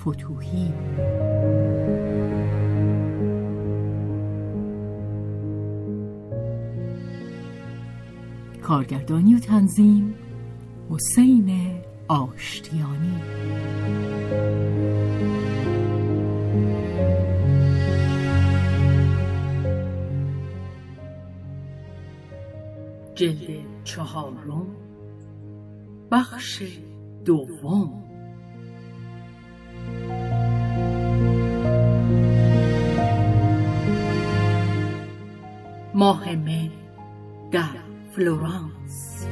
فتوهی. کارگردانی و تنظیم حسین آشتیانی. جلد چهارم بخش دوم. ماه مه در فلورانس.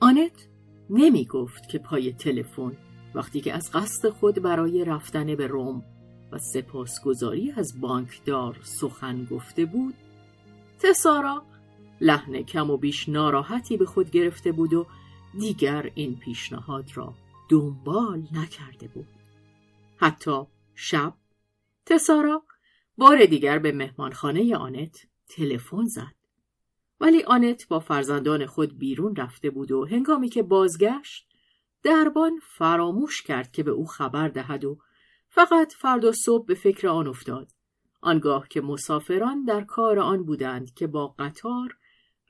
آنت نمی گفت که پای تلفن وقتی که از قصد خود برای رفتن به روم و سپاسگزاری از بانکدار سخن گفته بود تسارا لحن کم و بیش ناراحتی به خود گرفته بود و دیگر این پیشنهاد را دنبال نکرده بود. حتی شب تسارا بار دیگر به مهمانخانه آنت تلفن زد. ولی آنت با فرزندان خود بیرون رفته بود و هنگامی که بازگشت دربان فراموش کرد که به او خبر دهد و فقط فردا صبح به فکر آن افتاد. آنگاه که مسافران در کار آن بودند که با قطار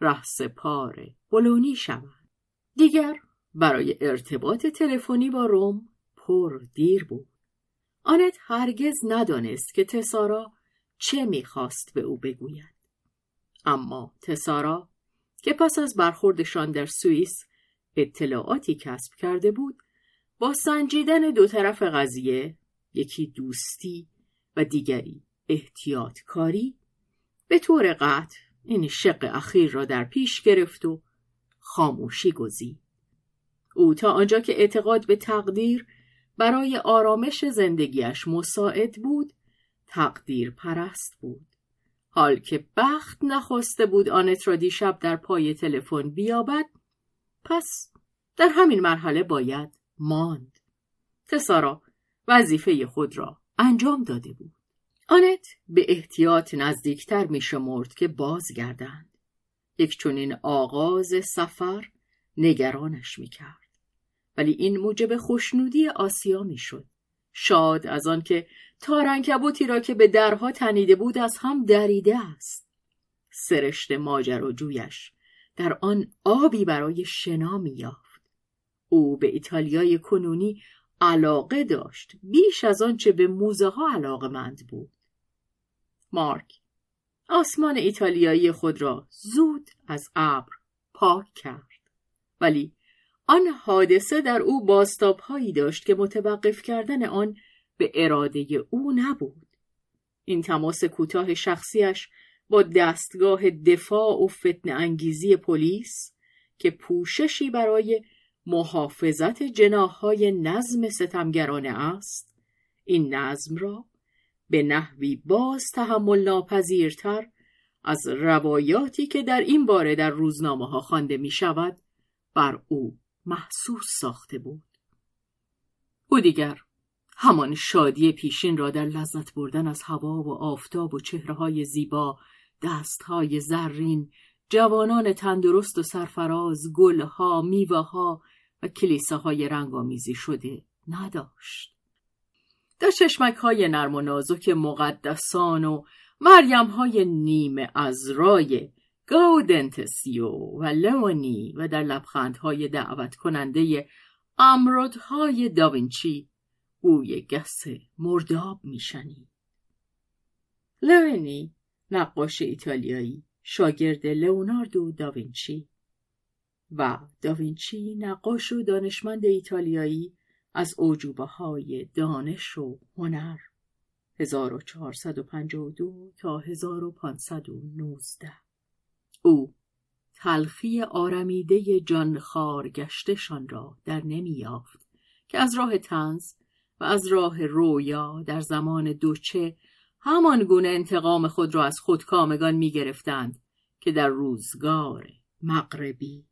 رهسپار بلونی شوند. دیگر برای ارتباط تلفنی با روم پر دیر بود. آنت هرگز ندانست که تسارا چه می‌خواست به او بگوید. اما تسارا که پس از برخوردشان در سوئیس اطلاعاتی کسب کرده بود با سنجیدن دو طرف قضیه یکی دوستی و دیگری احتیاط کاری به طور قطع این شق اخیر را در پیش گرفت و خاموشی گزید. او تا آنجا که اعتقاد به تقدیر برای آرامش زندگیش مساعد بود تقدیر پرست بود. حال که بخت نخواسته بود آنت را دیشب در پای تلفن بیابد پس در همین مرحله باید ماند. تسارا وظیفه خود را انجام داده بود. آنت به احتیاط نزدیکتر می شمرد که بازگردند. یک چنین آغاز سفر نگرانش می کرد ولی این موجب خوشنودی آسیا می شد شاد از آنکه تارنکبوتی را که به درها تنیده بود از هم دریده است. سرشت ماجراجویش در آن آبی برای شنا میافت او به ایتالیای کنونی علاقه داشت بیش از آنچه به موزه ها علاقه مند بود. مارک آسمان ایتالیایی خود را زود از ابر پاک کرد. ولی آن حادثه در او باستابهایی داشت که متوقف کردن آن به اراده او نبود. این تماس کوتاه شخصیش با دستگاه دفاع و فتن انگیزی پلیس که پوششی برای محافظت جناهای نظم ستمگرانه است این نظم را به نحوی باز تحمل ناپذیرتر از روایاتی که در این باره در روزنامه ها خوانده می شود بر او محسوس ساخته بود. او دیگر همان شادی پیشین را در لذت بردن از هوا و آفتاب و چهره های زیبا دستهای زرین جوانان تندرست و سرفراز میوه ها و کلیساهای رنگامیزی شده نداشت. در چشمک های نرم و نازک مقدسان و مریم های نیمه از رای گاودنتسیو و لونی و در لبخندهای دعوت کننده امرودهای داوینچی بوی گس مرداب میشنید. لونی نقاش ایتالیایی شاگرد لئوناردو داوینچی و داوینچی نقاش و دانشمند ایتالیایی از اوجوبه های دانش و هنر 1452 تا 1519 او تلخی آرمیده جان گشتشان را در نمی یافت که از راه تنز و از راه رویا در زمان دوچه همان گونه انتقام خود را از خودکامگان می گرفتند که در روزگار مغربی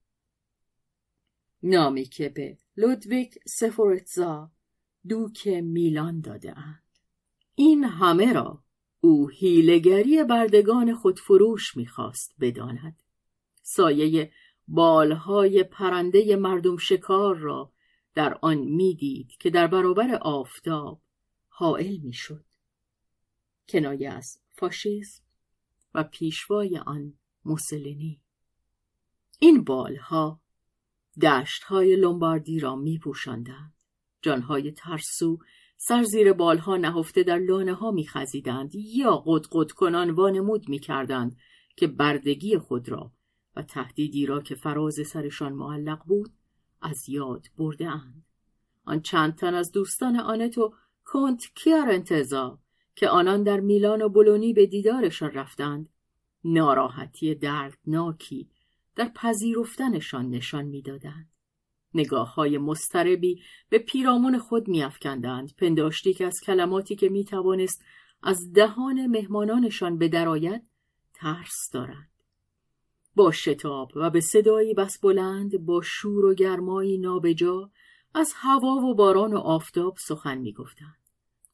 نامی که به لودویک سفورتزا دوک میلان داده اند. این همه را او هیلگری بردگان خودفروش می‌خواست بداند. سایه بالهای پرنده مردم شکار را در آن می‌دید که در برابر آفتاب حائل می‌شد. کنایه از فاشیسم و پیشوای آن موسولینی این بالها دشتهای لومباردی را می. جانهای ترسو سر زیر بالها نهفته در لانه ها می خزیدند یا قد کنان وانمود می کردند که بردگی خود را و تهدیدی را که فراز سرشان معلق بود از یاد برده اند. آن چند تن از دوستان آنت و کنت کیارنتزا که آنان در میلان و بولونی به دیدارشان رفتند ناراحتی دردناکی در پذیرفتنشان نشان می‌دادند. نگاه های مستربی به پیرامون خود میافکندند پنداشتی که از کلماتی که می‌توانست از دهان مهمانانشان به درآید ترس دارند. با شتاب و به صدایی بس بلند با شور و گرمایی نابجا از هوا و باران و آفتاب سخن می‌گفتند.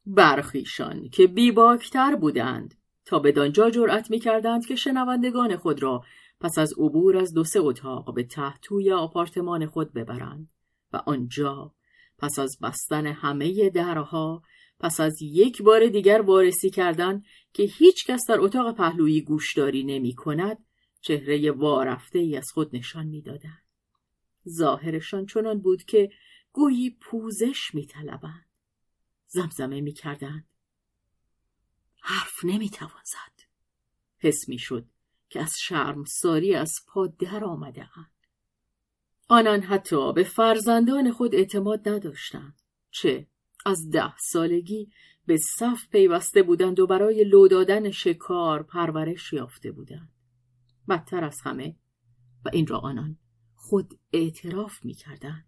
برخیشان که بیباکتر بودند تا بدانجا جرأت می‌کردند که شنوندگان خود را پس از عبور از دو سه اتاق به تحتوی آپارتمان خود ببرند و آنجا پس از بستن همه درها پس از یک بار دیگر وارسی کردن که هیچ کس در اتاق پهلویی گوشداری نمی کند چهره وارفته ای از خود نشان می‌دادند. ظاهرشان چنان بود که گویی پوزش می طلبند. زمزمه می کردند. حرف نمی توان زد. حس می شد که از ساری از پا در آمده اند. آنان حتی به فرزندان خود اعتماد نداشتند. چه از ده سالگی به صف پیوسته بودند و برای لو دادن شکار پرورش یافته بودند. بدتر از همه و این را آنان خود اعتراف می کردند.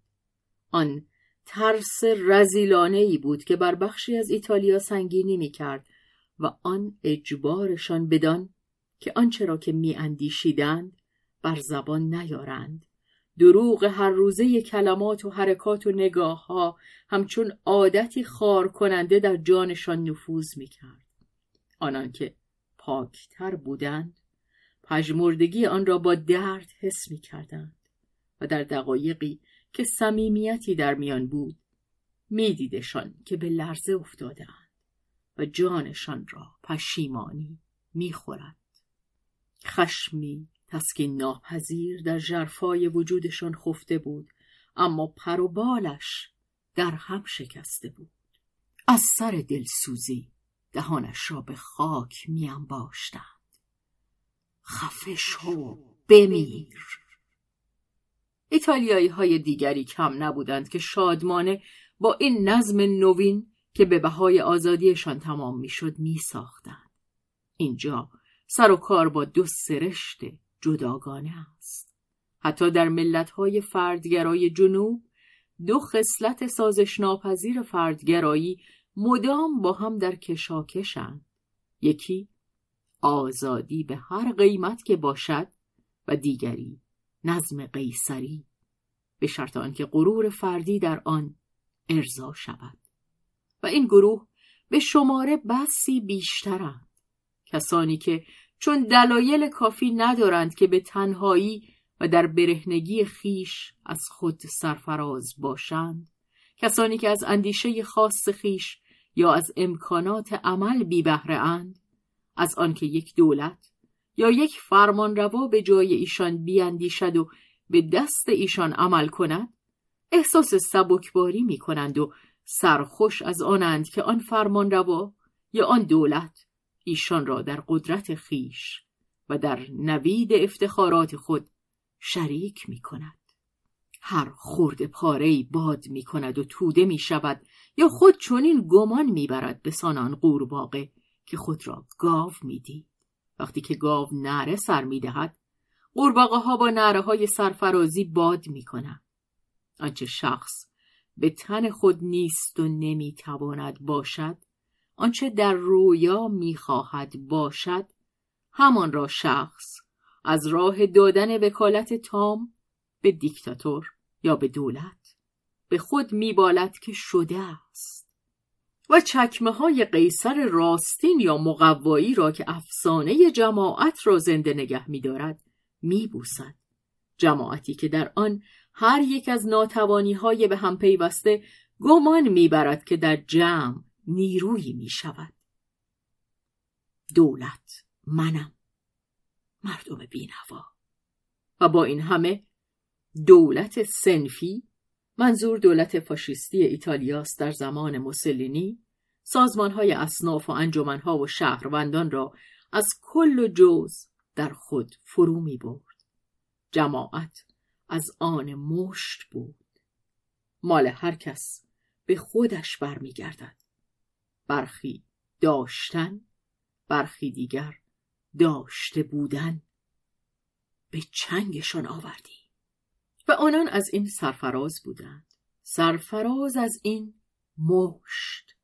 آن ترس رزیلانه ای بود که بر بخشی از ایتالیا سنگینی می کرد و آن اجبارشان بدان که آنچه را که می اندیشیدند بر زبان نیارند دروغ هر روزه کلمات و حرکات و نگاه ها همچون عادتی خار کننده در جانشان نفوذ می کرد. آنان که پاکتر بودند پژمردگی آن را با درد حس می کردند و در دقایقی که صمیمیتی در میان بود میدیدشان که به لرزه افتادند و جانشان را پشیمانی می‌خورد خشمی تسکین ناپذیر در جرفای وجودشان خفته بود اما پر و بالش در هم شکسته بود. از سر دلسوزی دهانش را به خاک میان باشتند خفه شو بمیر. ایتالیایی های دیگری کم نبودند که شادمانه با این نظم نوین که به بهای آزادیشان تمام می‌شد می ساختند. اینجا سر و کار با دو سرشت جداگانه است. حتی در ملتهای فردگرای جنوب دو خصلت سازش ناپذیر فردگرایی مدام با هم در کشاکشند. یکی آزادی به هر قیمت که باشد و دیگری نظم قیصری به شرط آنکه غرور فردی در آن ارضا شود و این گروه به شماره بسی بیشترند کسانی که چون دلایل کافی ندارند که به تنهایی و در برهنگی خیش از خود سرفراز باشند کسانی که از اندیشه خاص خیش یا از امکانات عمل بی بهره اند از آنکه یک دولت یا یک فرمانروا به جای ایشان بیاندیشد و به دست ایشان عمل کند احساس سبکباری می کنند و سرخوش از آنند که آن فرمانروا یا آن دولت ایشان را در قدرت خیش و در نوید افتخارات خود شریک می کند. هر خورد پاره باد می کند و توده می شود یا خود چنین گمان می برد به سانان قورباغه که خود را گاو می دید. وقتی که گاو نره سر می دهد قورباغه ها با نره های سرفرازی باد می کنند. آنچه شخص به تن خود نیست و نمی تواند باشد آنچه در رویا می خواهد باشد همان را شخص از راه دادن وکالت تام به دیکتاتور یا به دولت به خود میبالد که شده است. و چکمه های قیصر راستین یا مقوایی را که افسانه جماعت را زنده نگه میدارد میبوسد. جماعتی که در آن هر یک از ناتوانی های به هم پیوسته گمان می‌برد که در جمع نیرویی می‌شود دولت منم مردم بینوا و با این همه دولت سنفی منظور دولت فاشیستی ایتالیاست در زمان موسولینی های اصناف و انجمنها و شهروندان را از کل و جز در خود فرو می برد. جماعت از آن مشت بود. مال هر کس به خودش برمیگردد. برخی داشتن برخی دیگر داشته بودن. به چنگشان آوردی. و آنان از این سرفراز بودند. سرفراز از این مشت.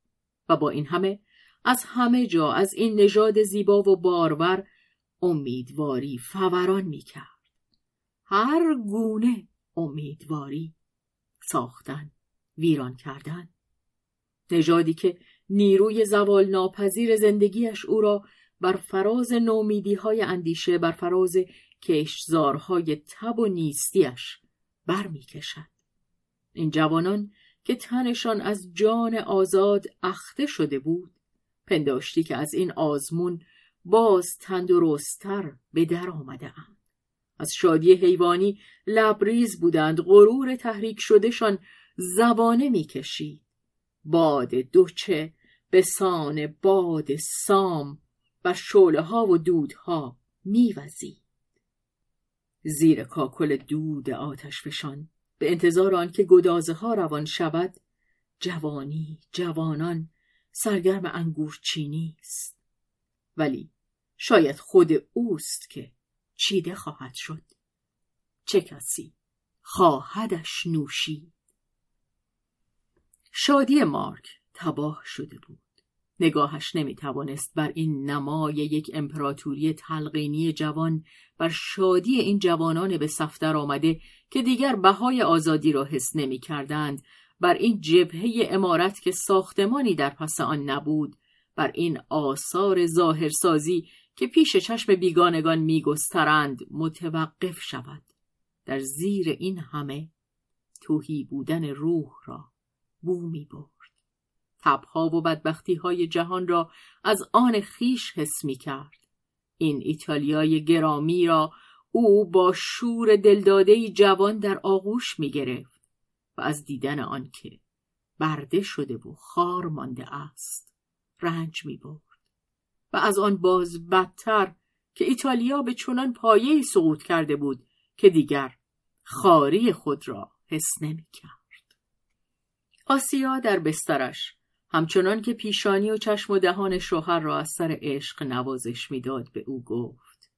و با این همه از همه جا از این نژاد زیبا و بارور امیدواری فوران می‌کرد. هر گونه امیدواری ساختن ویران کردن. نژادی که نیروی زوال ناپذیر زندگیش او را بر فراز نومیدی های اندیشه بر فراز کشزارهای تب و نیستیش برمی کشد. این جوانان که تنشان از جان آزاد اخته شده بود پنداشتی که از این آزمون باز تندرستتر به در آمده اند. از شادی حیوانی لبریز بودند غرور تحریک شدهشان زبانه می‌کشید باد دوچه به سان باد سام و شعله ها و دودها میوزید زیر کاکل دود آتش فشان. به انتظار آنکه گدازه ها روان شود جوانی جوانان سرگرم انگور چینی است. ولی شاید خود اوست که چیده خواهد شد. چه کسی خواهدش نوشید؟ شادی مارک. تباه شده بود. نگاهش نمی توانست بر این نمای یک امپراتوری تلقینی جوان بر شادی این جوانان به صفتر آمده که دیگر بهای آزادی را حس نمی کردند بر این جبهه امارت که ساختمانی در پس آن نبود بر این آثار ظاهرسازی که پیش چشم بیگانگان میگسترند متوقف شود. در زیر این همه توهی بودن روح را بو می برد تبها و بدبختی های جهان را از آن خیش حس می کرد. این ایتالیای گرامی را او با شور دلداده جوان در آغوش می گرفت و از دیدن آنکه برده شده و خار مانده است رنج می برد و از آن باز بدتر که ایتالیا به چنان پایه سقوط کرده بود که دیگر خاری خود را حس نمی کرد. آسیا در بسترش همچنان که پیشانی و چشم و دهان شوهر را از سر عشق نوازش می‌داد به او گفت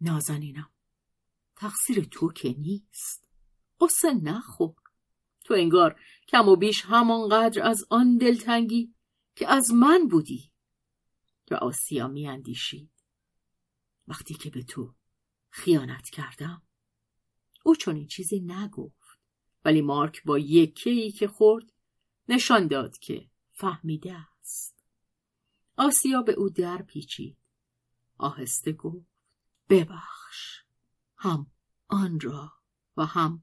نازنینم تقصیر تو که نیست. قصه نخور. تو انگار کم و بیش همانقدر از آن دلتنگی که از من بودی و آسیا میاندیشید وقتی که به تو خیانت کردم او چون چیزی نگفت ولی مارک با یکی که خورد نشان داد که فهمیده است. آسیا به او در پیچید. آهسته گفت ببخش. هم آن را و هم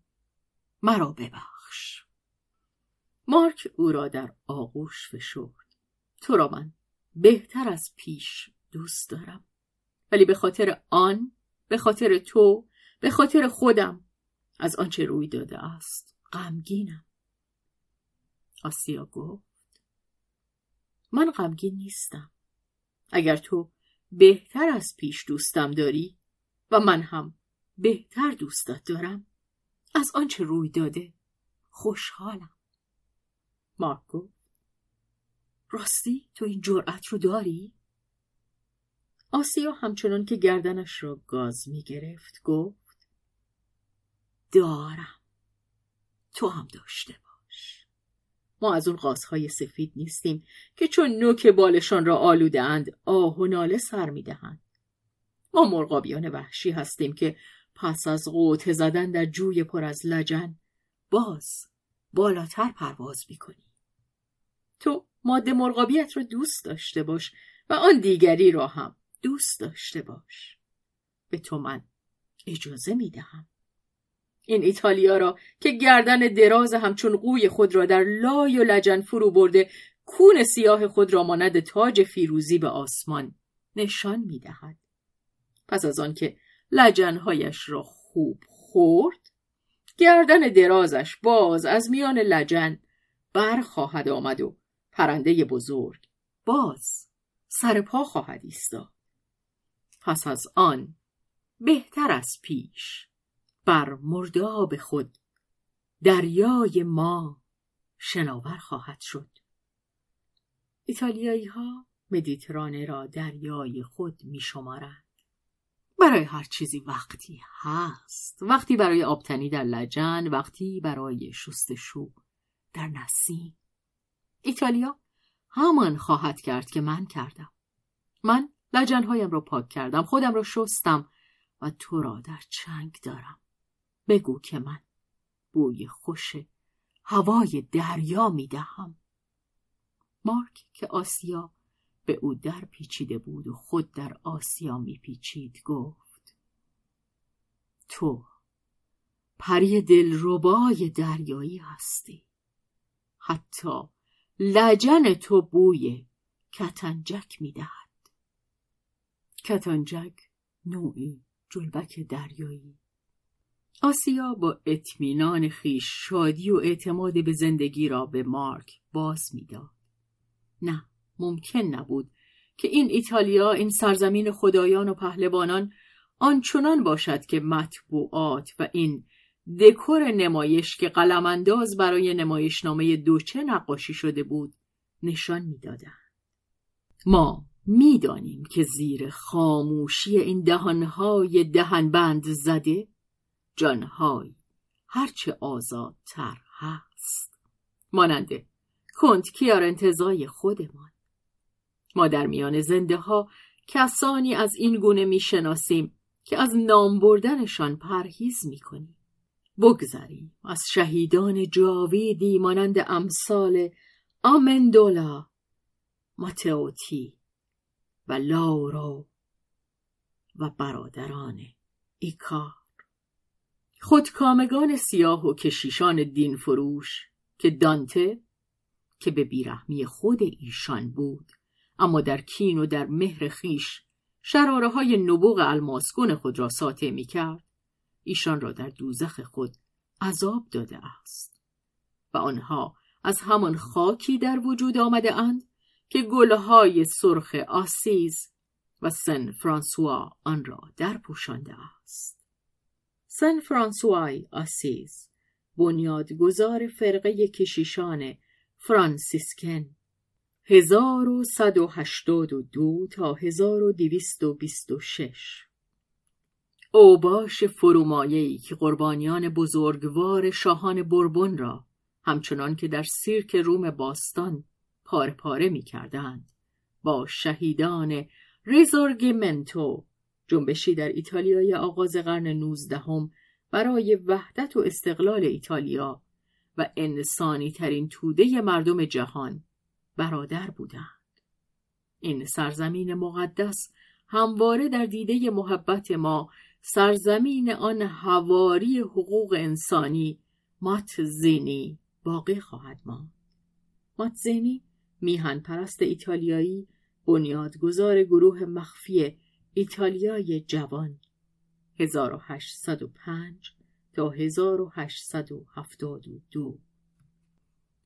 مرا ببخش. مارک او را در آغوش فشرد. تو را من بهتر از پیش دوست دارم. ولی به خاطر آن به خاطر تو به خاطر خودم از آنچه روی داده است غمگینم. آسیا گفت من غمگین نیستم. اگر تو بهتر از پیش دوستم داری و من هم بهتر دوستت دارم از آنچه روی داده خوشحالم. مارک گفت راستی تو این جرأت رو داری؟ آسیا همچنان که گردنش را گاز می گرفت گفت دارم. تو هم داشته باش. ما از اون قاسهای سفید نیستیم که چون نوک بالشان را آلوده اند آه و ناله سر می دهند. ما مرغابیان وحشی هستیم که پس از قوطه زدن در جوی پر از لجن باز بالاتر پرواز می‌کنی تو ماده مرغابیت را دوست داشته باش و آن دیگری را هم دوست داشته باش. به تو من اجازه می‌دهم. این ایتالیا را که گردن دراز همچون قوی خود را در لای و لجن فرو برده کون سیاه خود را مانند تاج فیروزی به آسمان نشان می‌دهد. پس از آنکه لجنهایش را خوب خورد گردن درازش باز از میان لجن بر خواهد آمد و پرنده بزرگ باز سر پا خواهد ایستاد. پس از آن بهتر از پیش بر مرداب خود. دریای ما شناور خواهد شد. ایتالیایی ها مدیترانه را دریای خود می شمارند. برای هر چیزی وقتی هست. وقتی برای آبتنی در لجن وقتی برای شستشو در نسیم. ایتالیا همان خواهد کرد که من کردم. من لجنهایم را پاک کردم خودم را شستم و تو را در چنگ دارم. بگو که من بوی خوش هوای دریا می دهم. مارک که آسیا به او در پیچیده بود و خود در آسیا می پیچید گفت تو پری دلربای دریایی هستی. حتی لجن تو بوی کتنجک می دهد. کتنجک نوعی جلبک دریایی آسیا با اطمینان خیش شادی و اعتماد به زندگی را به مارک باز می‌داد. نه ممکن نبود که این ایتالیا این سرزمین خدایان و پهلوانان آنچنان باشد که مطبوعات و این دکور نمایش که قلمانداز برای نمایشنامه دوچه نقاشی شده بود نشان می‌دادند. ما می‌دانیم که زیر خاموشی این دهانهای دهنبند زده جانهای هرچه آزادتر هست. مانند کند کیار انتظای خودمان. ما در میان زنده ها کسانی از این گونه می‌شناسیم که از نام بردنشان پرهیز می‌کنیم. بگذریم از شهیدان جاویدی مانند امثال آمندولا ماتئوتی و لاورو و برادران ایکار خودکامگان سیاه و کشیشان دین فروش که دانته که به بیرحمی خود ایشان بود. اما در کین و در مهر خیش شراره های نبوغ الماسکون خود را ساطع می کرد ایشان را در دوزخ خود عذاب داده است. و آنها از همان خاکی در وجود آمده اند که گلهای سرخ آسیز و سن فرانسوا آن را در پوشانده است. سن فرانسوای آسیز بنیادگذار فرقه کشیشان فرانسیسکن 1182 تا 1226 اوباش فرومایه‌ای که قربانیان بزرگوار شاهان بربون را همچنان که در سیرک روم باستان پاره پاره می کردند. با شهیدان ریزورگیمنتو جنبشی در ایتالیای آغاز قرن نوزدهم برای وحدت و استقلال ایتالیا و انسانی ترین توده مردم جهان برادر بودند. این سرزمین مقدس همواره در دیده محبت ما سرزمین آن هواری حقوق انسانی مات زینی باقی خواهد ماند. ماتزینی میهن پرست ایتالیایی بنیادگذار گروه مخفی ایتالیای جوان 1805 تا 1872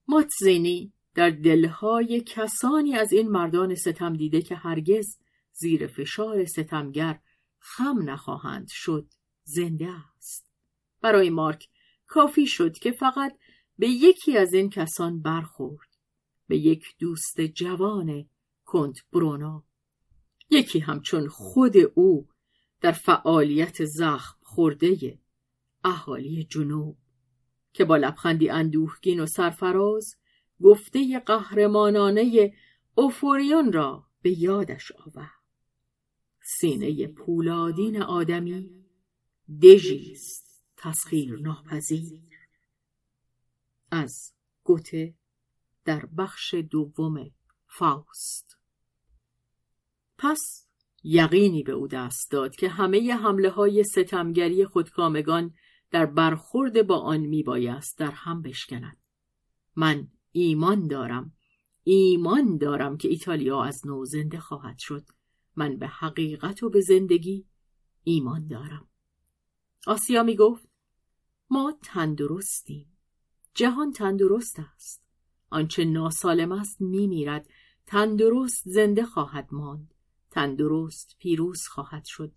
ماتزینی در دلهای کسانی از این مردان ستم دیده که هرگز زیر فشار ستمگر خم نخواهند شد زنده است. برای مارک کافی شد که فقط به یکی از این کسان برخورد به یک دوست جوان کنت برونا یکی همچون خود او در فعالیت زخم خورده اهالی جنوب که با لبخندی اندوهگین و سرفراز گفته قهرمانانه اوفوریون را به یادش آورد. سینه پولادین آدمی دژیست تسخیر ناپذیر از گوته در بخش دوم فاوست پس یقینی به او دست داد که همه حمله های ستمگری خودکامگان در برخورد با آن میبایست در هم بشکند. من ایمان دارم ایمان دارم که ایتالیا از نو زنده خواهد شد. من به حقیقت و به زندگی ایمان دارم. آسیا می گفت ما تندرستیم. جهان تندرست است. آنچه ناسالم است می میرد تندرست زنده خواهد ماند. تندرست پیروز خواهد شد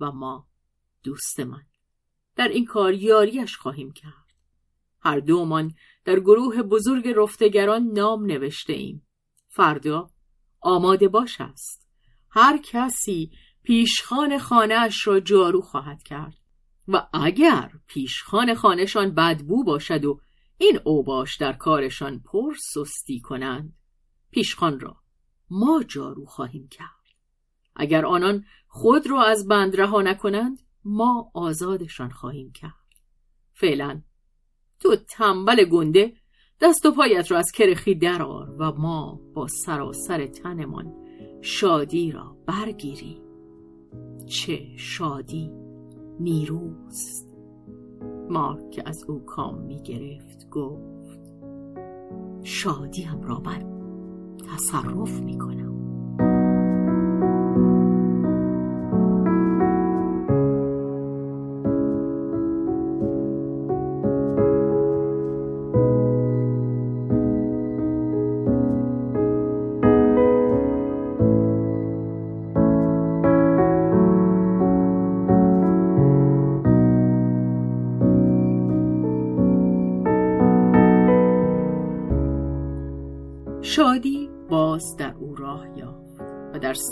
و ما دوست من. در این کار یاریش خواهیم کرد. هر دومان در گروه بزرگ رفتگران نام نوشته ایم. فردا آماده باش است. هر کسی پیشخان خانهاش را جارو خواهد کرد. و اگر پیشخان خانهشان بدبو باشد و این اوباش در کارشان پر سستی کنند پیشخان را ما جارو خواهیم کرد. اگر آنان خود را از بند رها نکنند ما آزادشان خواهیم کرد. فعلا تو تنبل گنده دست و پایت را از کرخی درار و ما با سراسر تنمان شادی را برگیریم چه شادی نیروست. مارک که از او کام می گرفت گفت شادیم را من تصرف می کنم.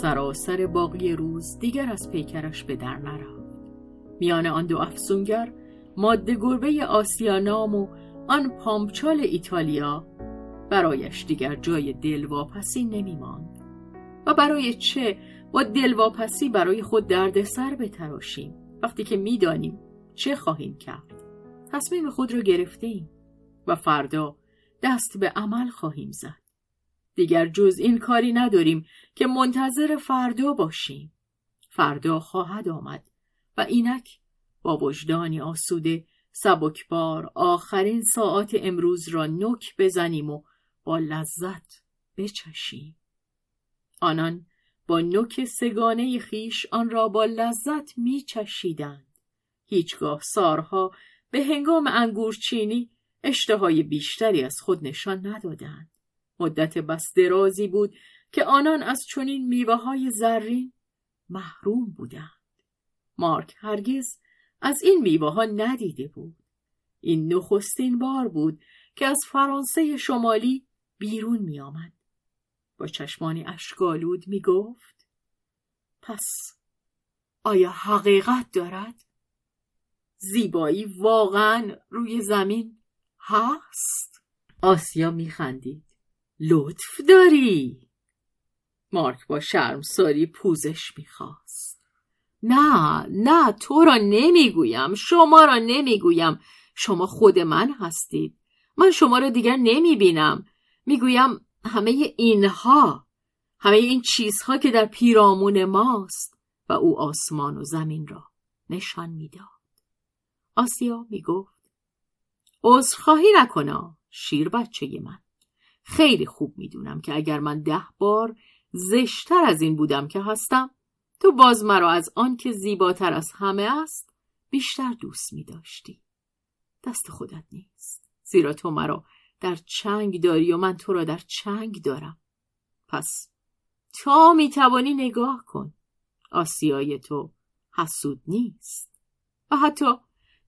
سراسر باقی روز دیگر از پیکرش به در نرفت. میان آن دو افسونگر ماده گربه آسیا نام و آن پامچال ایتالیا برایش دیگر جای دلواپسی نمی ماند. و برای چه با دلواپسی برای خود دردسر بتراشیم؟ وقتی که می‌دانیم چه خواهیم کرد. تصمیم خود را گرفته ایم و فردا دست به عمل خواهیم زد. دیگر جز این کاری نداریم که منتظر فردا باشیم. فردا خواهد آمد و اینک با وجدانی آسوده سبکبار آخرین ساعت امروز را نک بزنیم و با لذت بچشیم. آنان با نوک سگانه خیش آن را با لذت میچشیدند. هیچگاه سارها به هنگام انگورچینی اشتهای بیشتری از خود نشان ندادند. مدت بس درازی بود که آنان از چنین میوه های زرین محروم بودند. مارک هرگز از این میوه ها ندیده بود. این نخستین بار بود که از فرانسه شمالی بیرون می آمد. با چشمانی اشکالود می گفت پس آیا حقیقت دارد؟ زیبایی واقعا روی زمین هست؟ آسیا می خندید. لطف داری؟ مارک با ساری پوزش می‌خواست. نه نه تو را نمی‌گویم شما را نمی‌گویم. شما خود من هستید. من شما را دیگر نمی‌بینم. می‌گویم همه اینها همه این چیزها که در پیرامون ماست. و او آسمان و زمین را نشان می‌داد. آسیا می‌گفت عذرخواهی نکنا شیر بچه من. خیلی خوب می‌دونم که اگر من ده بار زشتر از این بودم که هستم تو باز مرا از آن که زیباتر از همه است بیشتر دوست می داشتی. دست خودت نیست. زیرا تو مرا در چنگ داری و من تو را در چنگ دارم. پس تا می توانی نگاه کن. آسیای تو حسود نیست. و حتی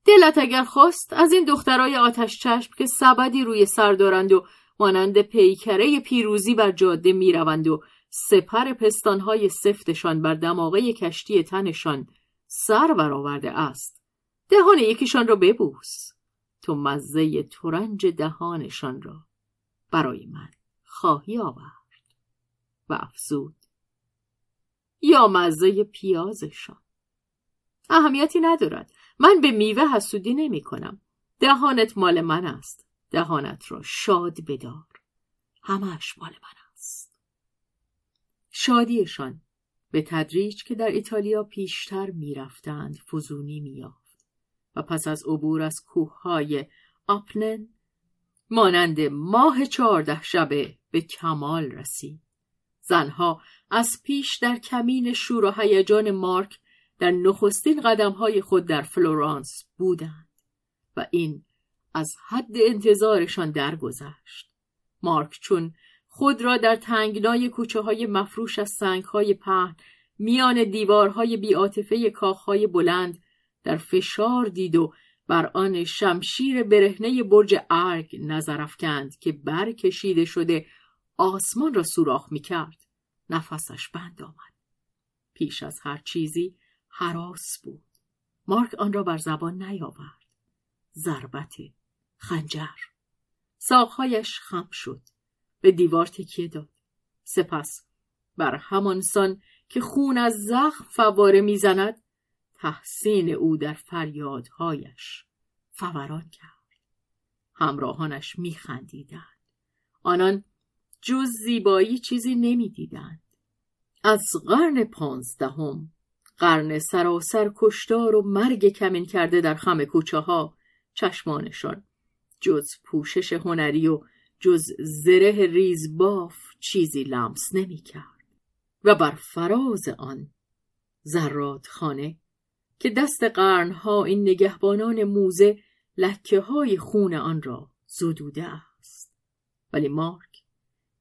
دلت اگر خواست از این دخترای آتش چشم که سبدی روی سر دارند و مانند پیکره پیروزی بر جاده می‌روند و سپر پستانهای سفتشان بر دماغه کشتی تنشان سر برآورده است. دهان یکیشان را ببوس. تو مزه ترنج دهانشان را برای من خواهی آورد. و افزود. یا مزه پیازشان. اهمیتی ندارد. من به میوه حسودی نمی کنم دهانت مال من است. دهانت را شاد بدار. همش مال من است. شادیشان به تدریج که در ایتالیا پیشتر می‌رفتند فزونی میافت و پس از عبور از کوههای آپنن مانند ماه چهارده شبه به کمال رسید. زنها از پیش در کمین شور و هیجان مارک در نخستین قدمهای خود در فلورانس بودند و این از حد انتظارشان درگذشت مارک چون خود را در تنگنای کوچه های مفروش از سنگ های پهن میان دیوارهای بیاتفه کاخهای بلند در فشار دید و بر آن شمشیر برهنه برج ارگ نظر افکند که برکشیده شده آسمان را سوراخ می کرد. نفسش بند آمد. پیش از هر چیزی حراس بود. مارک آن را بر زبان نیاورد. ضربت خنجر. ساقهایش خم شد. به دیوار تکیه داد. سپس بر همانسان که خون از زخم فواره می‌زند تحسین او در فریادهایش فوران کرد. همراهانش میخندیدند. آنان جز زیبایی چیزی نمی‌دیدند. از قرن پانزدهم قرن سراسر کشتار و مرگ کمین کرده در خم کوچه ها چشمانشان جز پوشش هنری و جز زره ریز باف چیزی لمس نمی کرد. و بر فراز آن زرات خانه که دست قرنها این نگهبانان موزه لکه های خون آن را زدوده است. ولی مارک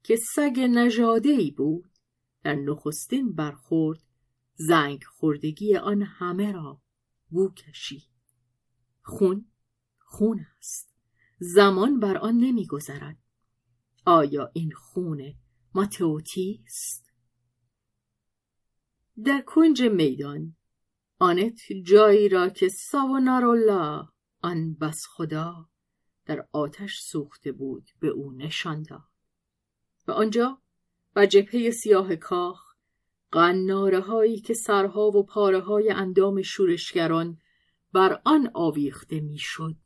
که سگ نژاده ای بود در نخستین برخورد زنگ خوردگی آن همه را بو کشید. خون خون است. زمان بر آن نمیگذرد. آیا این خون ماتئوتی است در کنج میدان آنت جایی را که ساونارولا آن بس خدا در آتش سوخته بود به او نشان داد. و آنجا بر جبهه سیاه کاخ قناره هایی که سرها و پاره های اندام شورشگران بر آن آویخته می‌شد.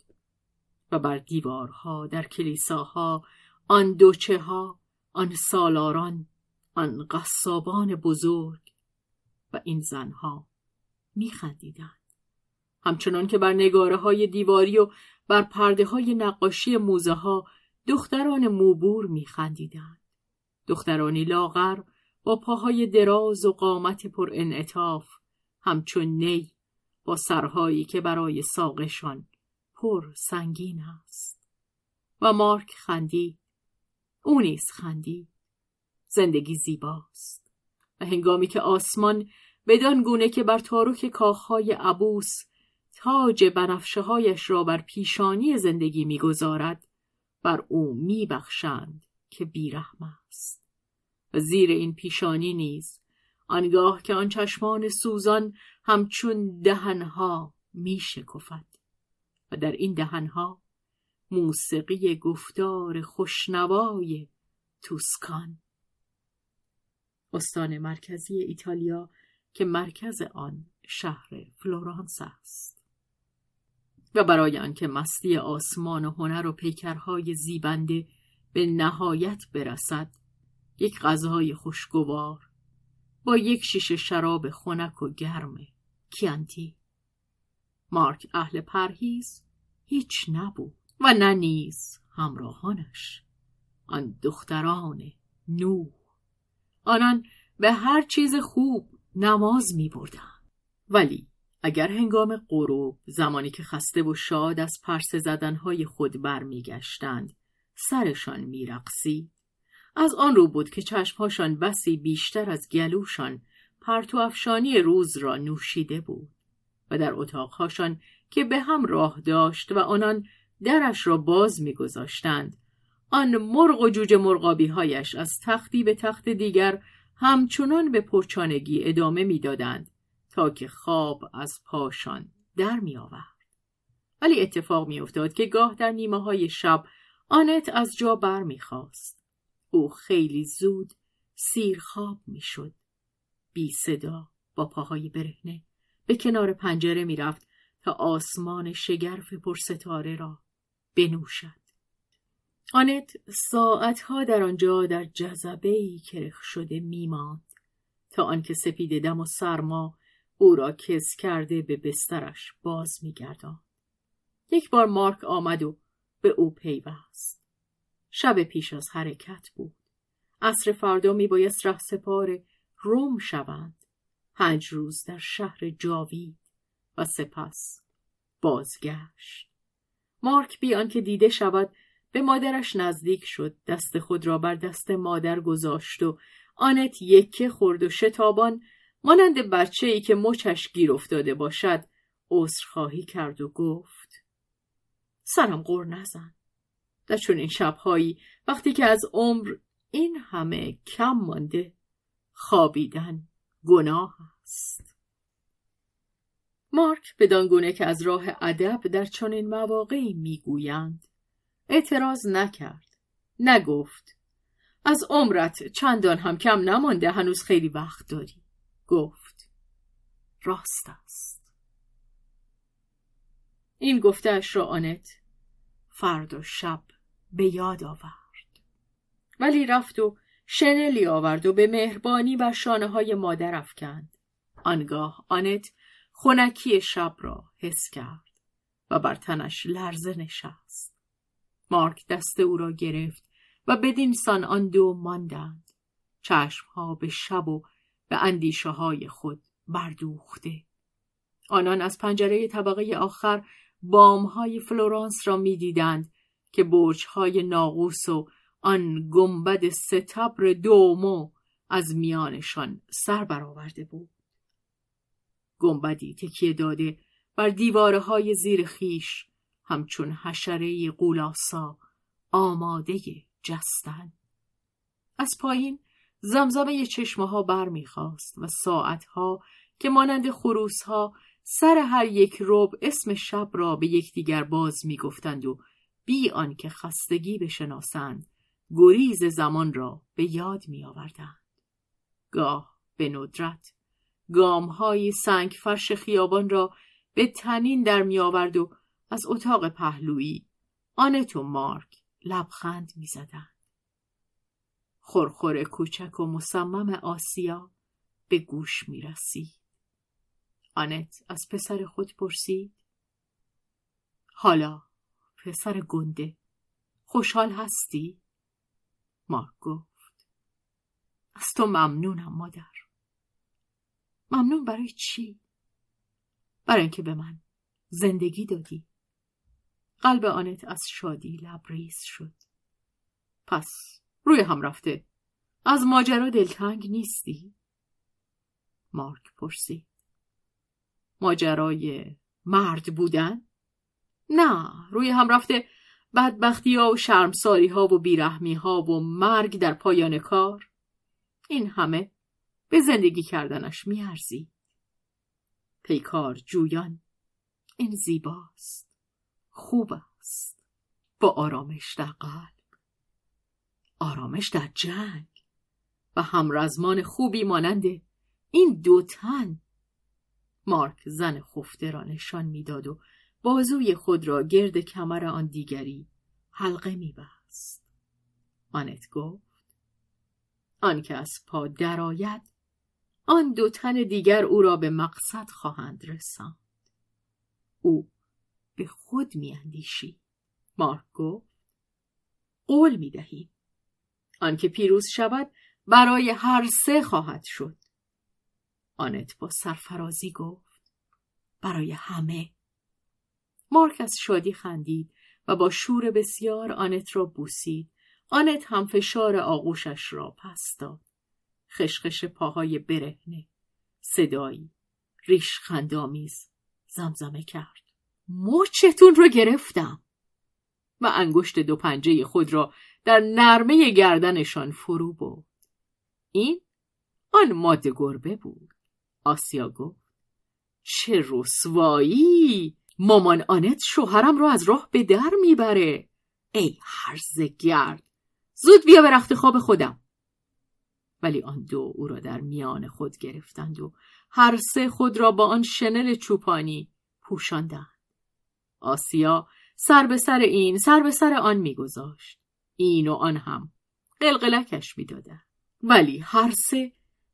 و بر دیوارها در کلیساها آن دوچه ها آن سالاران آن قصابان بزرگ و این زنها میخندیدند. همچنان که بر نگاره های دیواری و بر پرده های نقاشی موزه ها دختران موبور میخندیدند. دخترانی لاغر با پاهای دراز و قامت پر انعطاف همچون نی با سرهایی که برای ساقشان پر سنگین است. و مارک خندی او نیز خندی زندگی زیباست. و هنگامی که آسمان بدان گونه که بر تاروک کاخهای عبوس تاج بنفشه هایش را بر پیشانی زندگی می‌گذارد بر او میبخشند که بیرحم است. و زیر این پیشانی نیز آنگاه که آن چشمان سوزان همچون دهنها می شکفد در این دهنها موسیقی گفتار خوشنوای توسکان. استان مرکزی ایتالیا که مرکز آن شهر فلورانس است. و برای آنکه مستی آسمان و هنر و پیکرهای زیبنده به نهایت برسد یک غذای خوشگوار با یک شیشه شراب خنک و گرم کیانتی. مارک اهل پرهیز هیچ نبود و نه نیز همراهانش. آن دختران نوح. آنان به هر چیز خوب نماز می بردن. ولی اگر هنگام غروب زمانی که خسته و شاد از پرس زدنهای خود برمیگشتند سرشان میرقصید از آن رو بود که چشمهاشان بسی بیشتر از گلوشان پرتو افشانی روز را نوشیده بود و در اتاقهاشان که به هم راه داشت و آنان درش را باز میگذاشتند آن مرغ و جوجه مرغابی هایش از تختی به تخت دیگر همچنان به پرچانگی ادامه می‌دادند تا که خواب از پاشان در می. ولی اتفاق می افتاد که گاه در نیمه های شب آنت از جا بر می. او خیلی زود سیر خواب می شد. بی صدا با پاهای برهنه به کنار پنجره می رفت تا آسمان شگرف پرستاره را بنوشد. آنت ساعتها در آنجا در جذبه کرخ شده میماند تا آنکه سپید دم و سرما او را کس کرده به بسترش باز میگرداند. یک بار مارک آمد و به او پیوست. شب پیش از حرکت بود. عصر فردا میبایست ره سپار روم شوند. پنج روز در شهر جاوید. و سپس بازگشت. مارک بیان که دیده شود به مادرش نزدیک شد دست خود را بر دست مادر گذاشت و آنت یکه خورد و شتابان مانند بچه ای که مچش گیر افتاده باشد خواهی کرد و گفت سرم غور نزن. در چون این شبهایی وقتی که از عمر این همه کم مانده خوابیدن گناه است. مارک به دانگونه که از راه ادب در چنین مواقعی می‌گویند. اعتراض نکرد. نگفت. از عمرت چندان هم کم نمانده هنوز خیلی وقت داری. گفت. راست است. این گفتهاش را آنت فرد و شب به یاد آورد. ولی رفت و شنلی آورد و به مهربانی بر شانه های مادر افکند. آنگاه آنت خونکی شب را حس کرد و بر تنش لرزه نشست. مارک دست او را گرفت و بدین سان آن دو ماندند. چشمها به شب و به اندیشه های خود بردوخته. آنان از پنجره طبقه آخر بام های فلورانس را می‌دیدند که برج های ناقوس و آن گنبد ستبر دومو از میانشان سر برآورده بود. گنبدی تکیه داده بر دیواره های زیر خیش همچون حشره قولاسا آماده جستن از پایین زمزمه چشمه ها بر می‌خواست و ساعتها که مانند خروس ها سر هر یک روب اسم شب را به یکدیگر باز می‌گفتند و بی آنکه خستگی بشناسند گریز زمان را به یاد می آوردند. گاه به ندرت گام های سنگ فرش خیابان را به تنین در می آورد و از اتاق پهلویی آنت و مارک لبخند می زدند. خورخور کوچک و مصمم آسیا به گوش می رسید. آنت از پسر خود پرسید حالا پسر گنده خوشحال هستی؟ مارک گفت از تو ممنونم مادر ممنون برای چی؟ برای اینکه به من زندگی دادی قلب آنت از شادی لبریز شد پس روی هم رفته از ماجرا دلتنگ نیستی؟ مارک پرسید ماجرای مرد بودن؟ نه روی هم رفته بدبختی ها و شرمساری ها و بیرحمی ها و مرگ در پایان کار این همه به زندگی کردنش میارزید پیکار جویان این زیباست. خوب است. با آرامش در قلب. آرامش در جنگ. و همرزمان خوبی مانند این دو تن. مارک زن خفته را نشان می‌داد و بازوی خود را گرد کمر آن دیگری حلقه میبست. آنت گفت آنکه از پا درآید آن دو تن دیگر او را به مقصد خواهند رساند. او به خود میاندیشید مارک گفت قول می‌دهیم آنکه پیروز شود برای هر سه خواهد شد. آنت با سرفرازی گفت برای همه. مارک از شادی خندید و با شور بسیار آنت را بوسید. آنت هم فشار آغوشش را پس داد. خشخش پاهای برهنه. صدایی. ریش خندامیز زمزمه کرد. مچتون رو گرفتم. و انگشت دو پنجه خود را در نرمه گردنشان فرو برد. این آن ماده گربه بود. آسیا گفت. چه رسوایی! مامان آنت شوهرم را از راه به در می‌بره. ای هرز گرد. زود بیا به رخت خواب خودم. ولی آن دو او را در میان خود گرفتند و هر سه خود را با آن شنل چوپانی پوشاندند. آسیا سر به سر این سر به سر آن میگذاشت. این و آن هم قلقلکش می‌دادند. ولی هر سه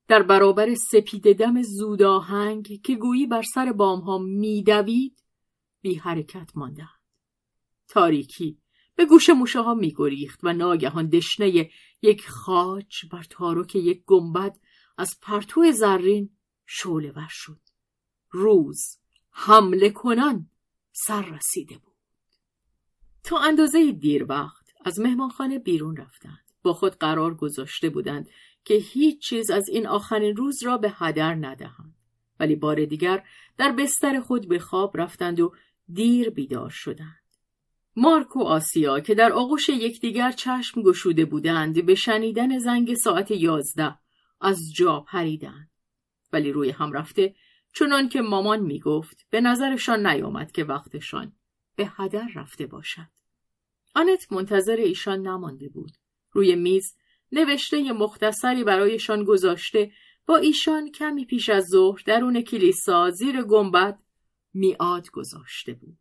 در برابر سپید دم زوداهنگ که گویی بر سر بام ها میدوید بی حرکت ماندند. تاریکی به گوش موشه ها میگریخت و ناگهان دشنه یک خاج بر تارک یک گنبد از پرتو زرین شعله ور شد. روز حمله کنان سر رسیده بود. تا اندازه دیر وقت از مهمانخانه بیرون رفتند. با خود قرار گذاشته بودند که هیچ چیز از این آخرین روز را به هدر ندهند. ولی بار دیگر در بستر خود به خواب رفتند و دیر بیدار شدند. مارک و آسیا که در آغوش یکدیگر چشم گشوده بودند به شنیدن زنگ ساعت یازده از جا پریدند. ولی روی هم رفته چنان که مامان می‌گفت به نظرشان نیامد که وقتشان به هدر رفته باشد. آنت منتظر ایشان نمانده بود. روی میز نوشته مختصری برایشان گذاشته با ایشان کمی پیش از ظهر درون کلیسا زیر گنبد میاد گذاشته بود.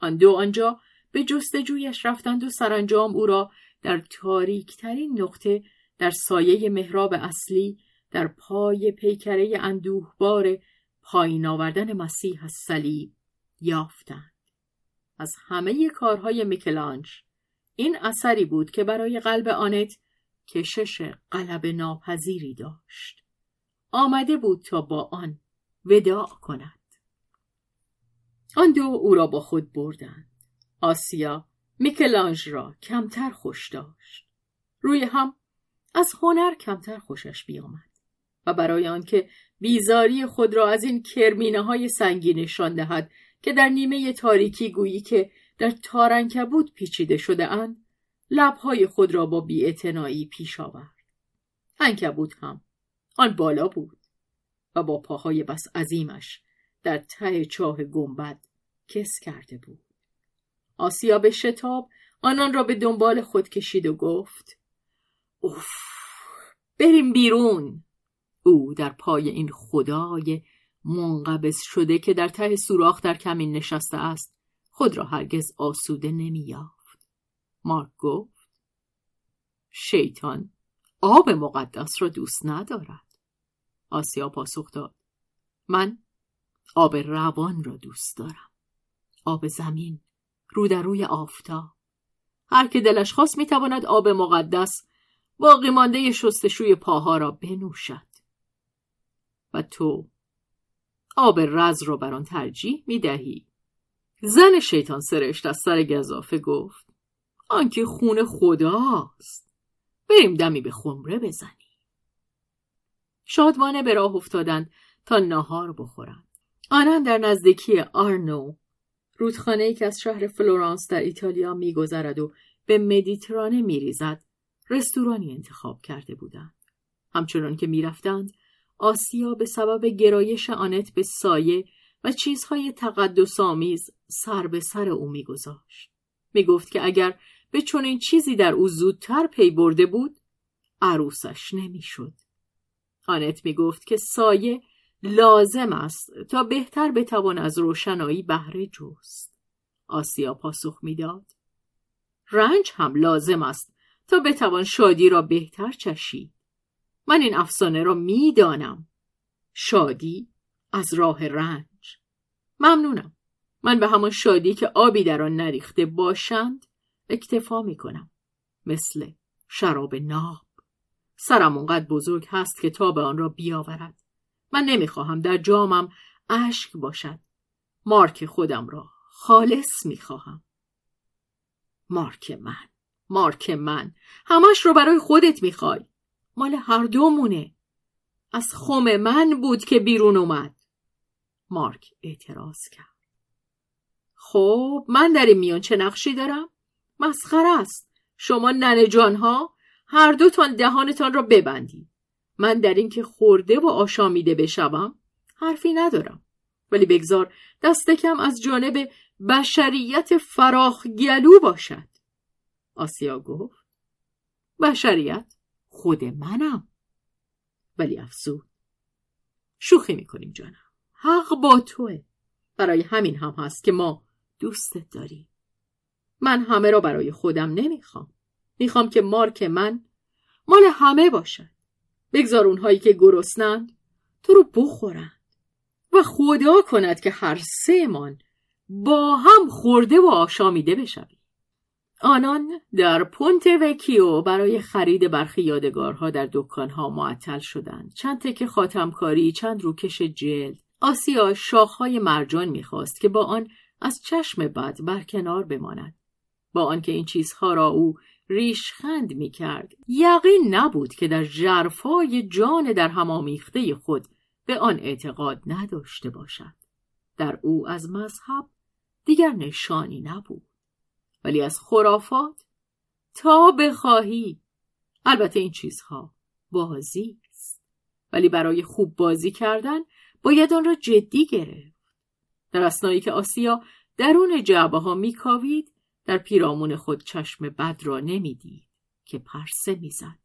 آن دو آنجا به جستجویش رفتند و سرانجام او را در تاریکترین نقطه در سایه محراب اصلی در پای پیکره اندوهبار پایین آوردن مسیح از صلیب یافتند. از همه کارهای میکلانج این اثری بود که برای قلب آنت کشش قلب ناپذیری داشت. آمده بود تا با آن وداع کند. آن دو او را با خود بردند. آسیا میکلانج را کمتر خوش داشت. روی هم از هنر کمتر خوشش بیامد و برای آنکه بیزاری خود را از این کرمینه های سنگینشان دهد که در نیمه تاریکی گویی که در تارنکبود پیچیده شده اند لبهای خود را با بیاعتنایی پیش آورد. انکبوت هم آن بالا بود و با پاهای بس عظیمش در ته چاه گنبد کس کرده بود. آسیا به شتاب آنان را به دنبال خود کشید و گفت اوف بریم بیرون. او در پای این خدای منقبض شده که در ته سوراخ در کمین نشسته است خود را هرگز آسوده نمییافت. مارک گفت شیطان آب مقدس را دوست ندارد. آسیا پاسخ داد من آب روان را دوست دارم. آب زمین. رو در روی آفتاب هر که دلش خواست می‌تواند آب مقدس باقی مانده شستشوی پاها را بنوشد. و تو آب رز را بر آن ترجیح می‌دهی. زن شیطان سرشت از سر گذافه گفت آنکه خون خداست. بریم دمی به خمره بزنی شادوانه به راه افتادند تا ناهار بخورند. آنان در نزدیکی آرنو رودخانه ای که از شهر فلورانس در ایتالیا میگذرد و به مدیترانه میریزد رستورانی انتخاب کرده بودند. همچنان که می‌رفتند آسیا به سبب گرایش آنت به سایه و چیزهای تقدس آمیز سر به سر او میگذاشت. می‌گفت که اگر به چنین چیزی در او زودتر پی برده بود عروسش نمی‌شد. آنت می‌گفت که سایه لازم است تا بهتر بتوان از روشنایی بهره جست. آسیا پاسخ می‌داد. رنج هم لازم است تا بتوان شادی را بهتر چشید. من این افسانه را می‌دانم. شادی از راه رنج. ممنونم. من به همان شادی که آبی در آن نریخته باشند اکتفا می کنم مثل شراب ناب. سرم اونقدر بزرگ هست که تا به آن را بیاورد. من نمی‌خواهم در جامم اشک باشد. مارک خودم را خالص می‌خواهم. مارک من مارک من همش رو برای خودت می‌خوای. مال هر دومونه. از خم من بود که بیرون اومد. مارک اعتراض کرد. خب من در این میان چه نقشی دارم؟ مسخره است. شما ننه جانها هر دوتان دهانتان را ببندید. من در اینکه خورده و آشامیده بشوم حرفی ندارم. ولی بگذار دست کم از جانب بشریت فراخ گلو باشد. آسیا گفت بشریت خود منم. ولی افزود شوخی می‌کنیم جانم. حق با توه. برای همین هم هست که ما دوستت داریم. من همه را برای خودم نمی‌خوام. می‌خوام که مارک من مال همه باشد. بگذار اونهایی که گرسنند تو رو بخورند و خدا کند که هر سه من با هم خورده و آشامیده بشویم آنان در پونت وکیو برای خرید برخی یادگارها در دکانها معطل شدند. چند تکه خاتمکاری چند روکش جلد. آسیا شاخهای مرجان می‌خواست که با آن از چشم بد برکنار بماند. با آنکه این چیزها را او ریشخند می‌کرد. یقین نبود که در جرفای جان در همامیخته خود به آن اعتقاد نداشته باشد. در او از مذهب دیگر نشانی نبود. ولی از خرافات تا بخواهی البته این چیزها بازی است. ولی برای خوب بازی کردن باید آن را جدی گرفت. در اسنایی که آسیا درون جعبه ها میکاوید در پیرامون خود چشم بد را نمی‌دید که پرسه می‌زد.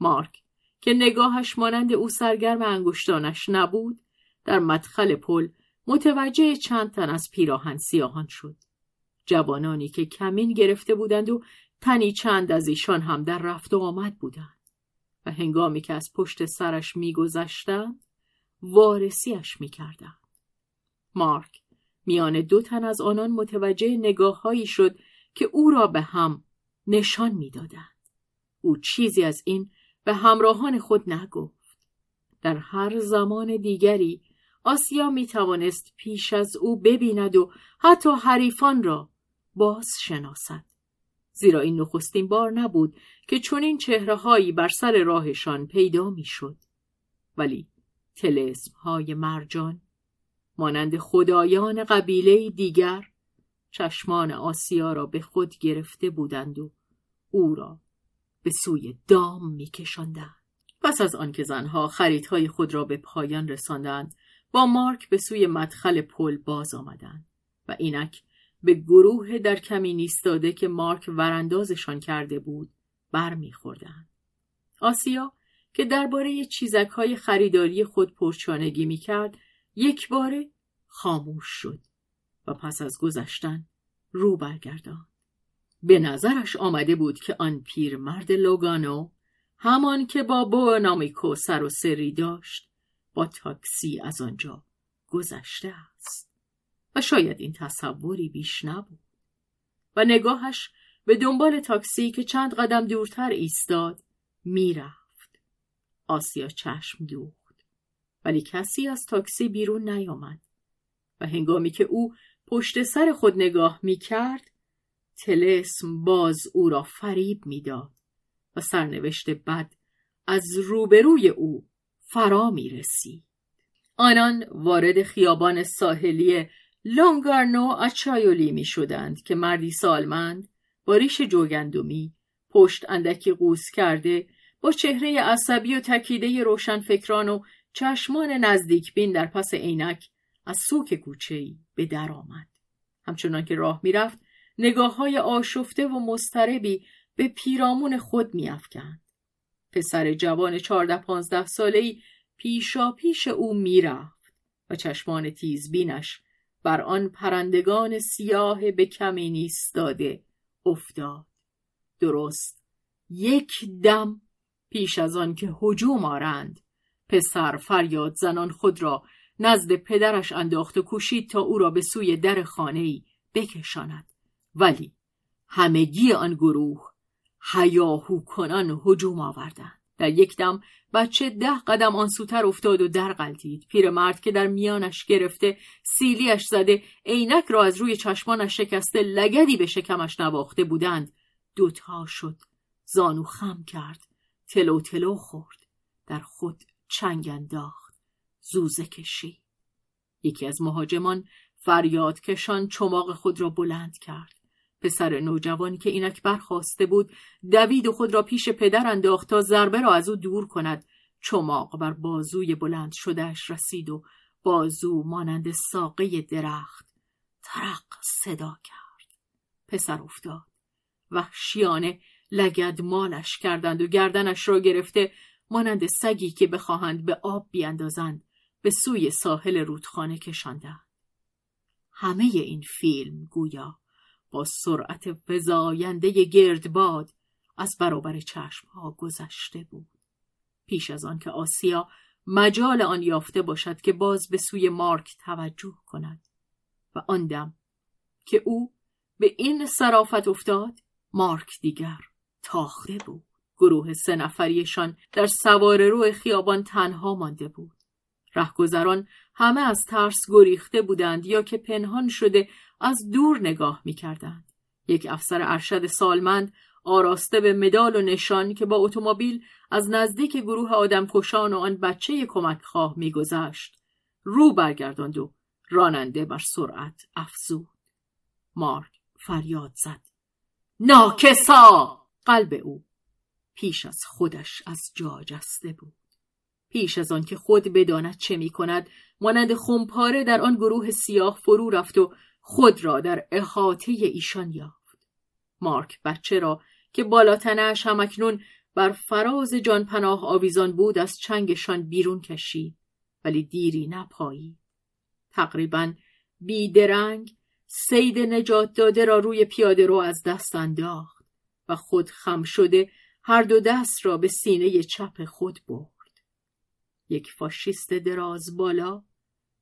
مارک که نگاهش مانند او سرگرم انگشتانش نبود در مدخل پل متوجه چند تن از پیراهن سیاهان شد. جوانانی که کمین گرفته بودند و تنی چند از ایشان هم در رفت و آمد بودند و هنگامی که از پشت سرش میگذشتند وارسیش می‌کردند. مارک میان دو تن از آنان متوجه نگاههایی شد که او را به هم نشان می‌دادند. او چیزی از این به همراهان خود نگفت. در هر زمان دیگری آسیا می توانست پیش از او ببیند و حتی حریفان را باز شناسد زیرا این نخستین بار نبود که چنین چهره هایی بر سر راهشان پیدا می‌شد. ولی تلسم های مرجان مانند خدایان قبیله دیگر چشمان آسیا را به خود گرفته بودند و او را به سوی دام میکشاندند. پس از آنکه زنها خریدهای خود را به پایان رساندند با مارک به سوی مدخل پل باز آمدند و اینک به گروه در کمی نیستاده که مارک وراندازشان کرده بود برمیخوردند. آسیا که درباره چیزک های خریداری خود پرچانگی می‌کرد یک باره خاموش شد و پس از گذشتن رو برگرداند. به نظرش آمده بود که آن پیرمرد لوگانو همان که با بونامیکو سر و سری داشت با تاکسی از آنجا گذشته است. و شاید این تصوری بیش نبود. و نگاهش به دنبال تاکسی که چند قدم دورتر ایستاد می‌رفت. آسیا چشم دوخت. ولی کسی از تاکسی بیرون نیامد و هنگامی که او پشت سر خود نگاه می کرد تلسم باز او را فریب می‌داد و سرنوشت بد از روبروی او فرا می رسید. آنان وارد خیابان ساحلی لونگارنو اچایولی می شدند که مردی سالمند با ریش جوگندمی پشت اندکی قوس کرده با چهره عصبی و تکیده روشنفکران و چشمان نزدیک بین در پس عینک از سوک کوچهای به در آمد. همچنان که راه می‌رفت نگاه های آشفته و مستربی به پیرامون خود میافکند. پسر جوان چارده پانزده ساله ای پیشا پیش او می‌رفت و چشمان تیزبینش بر آن پرندگان سیاه به کمی نیستاده افتاد. درست یک دم پیش از آن که هجوم آرند پسر فریاد زنان خود را نزد پدرش انداخت و کوشید تا او را به سوی در خانه ای بکشاند. ولی همگی آن گروه هیاهو کنان هجوم آوردند. در یک دم بچه ده قدم آن سوتر افتاد و در قلتید پیرمرد که در میانش گرفته سیلیش زده عینک را از روی چشمانش شکسته لگدی به شکمش نواخته بودند. دوتا شد زانو خم کرد تلو تلو خورد. در خود چنگ انداخت. زوزه کشی یکی از مهاجمان فریاد کشان چماق خود را بلند کرد. پسر نوجوانی که اینک برخواسته بود دوید و خود را پیش پدر انداخت تا ضربه را از او دور کند. چماق بر بازوی بلند شدهش رسید و بازو مانند ساقه درخت ترق صدا کرد. پسر افتاد. وحشیانه لگد مالش کردند و گردنش را گرفته مانند سگی که بخواهند به آب بیاندازند به سوی ساحل رودخانه کشاندند همه این فیلم گویا با سرعت فزاینده گردباد از برابر چشمها گذشته بود. پیش از آن که آسیا مجال آن یافته باشد که باز به سوی مارک توجه کند. و آن دم که او به این صرافت افتاد مارک دیگر تاخته بود. گروه سه نفریشان در سوار رو خیابان تنها مانده بود. رهگذران همه از ترس گریخته بودند یا که پنهان شده از دور نگاه می کردند. یک افسر ارشد سالمند آراسته به مدال و نشان که با اتومبیل از نزدیک گروه آدمکشان و آن بچه کمک خواه میگذشت رو برگرداند و راننده بر سرعت افزود. مارک فریاد زد. ناکسا! قلب او پیش از خودش از جا جسته بود. پیش از آن که خود بداند چه می کند مانند خمپاره در آن گروه سیاه فرو رفت و خود را در احاطه ایشان یافت. مارک بچه را که بالاتنش همکنون بر فراز جان پناه آویزان بود از چنگشان بیرون کشید ولی دیری نپایی تقریبا بیدرنگ سید نجات داده را روی پیاده رو از دست انداخت و خود خم شده هر دو دست را به سینه چپ خود برد. یک فاشیست دراز بالا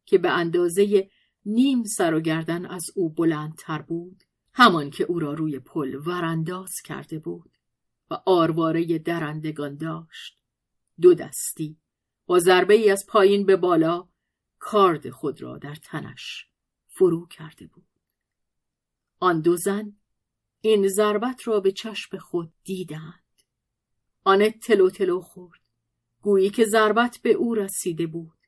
که به اندازه نیم سر و گردن از او بلندتر بود همان که او را روی پل ورانداز کرده بود و آرواره درندگان داشت. دو دستی با ضربه ای از پایین به بالا کارد خود را در تنش فرو کرده بود. آن دو زن این ضربت را به چشم خود دیدند. آنت تلو تلو خورد. گویی که ضربت به او رسیده بود.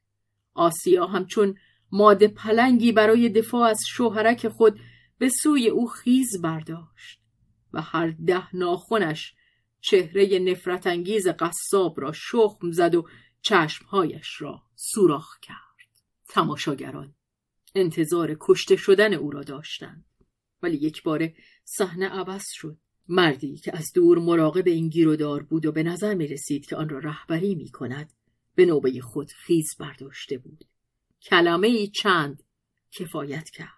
آسیا همچون ماده پلنگی برای دفاع از شوهرک خود به سوی او خیز برداشت و هر ده ناخونش چهره نفرت انگیز قصاب را شخم زد و چشمهایش را سوراخ کرد. تماشاگران انتظار کشته شدن او را داشتند. ولی یک بار صحنه عوض شد. مردی که از دور مراقب این گیرودار بود و به نظر می رسید که آن را رهبری می کند به نوبه خود خیز برداشته بود. کلمه چند؟ کفایت کرد.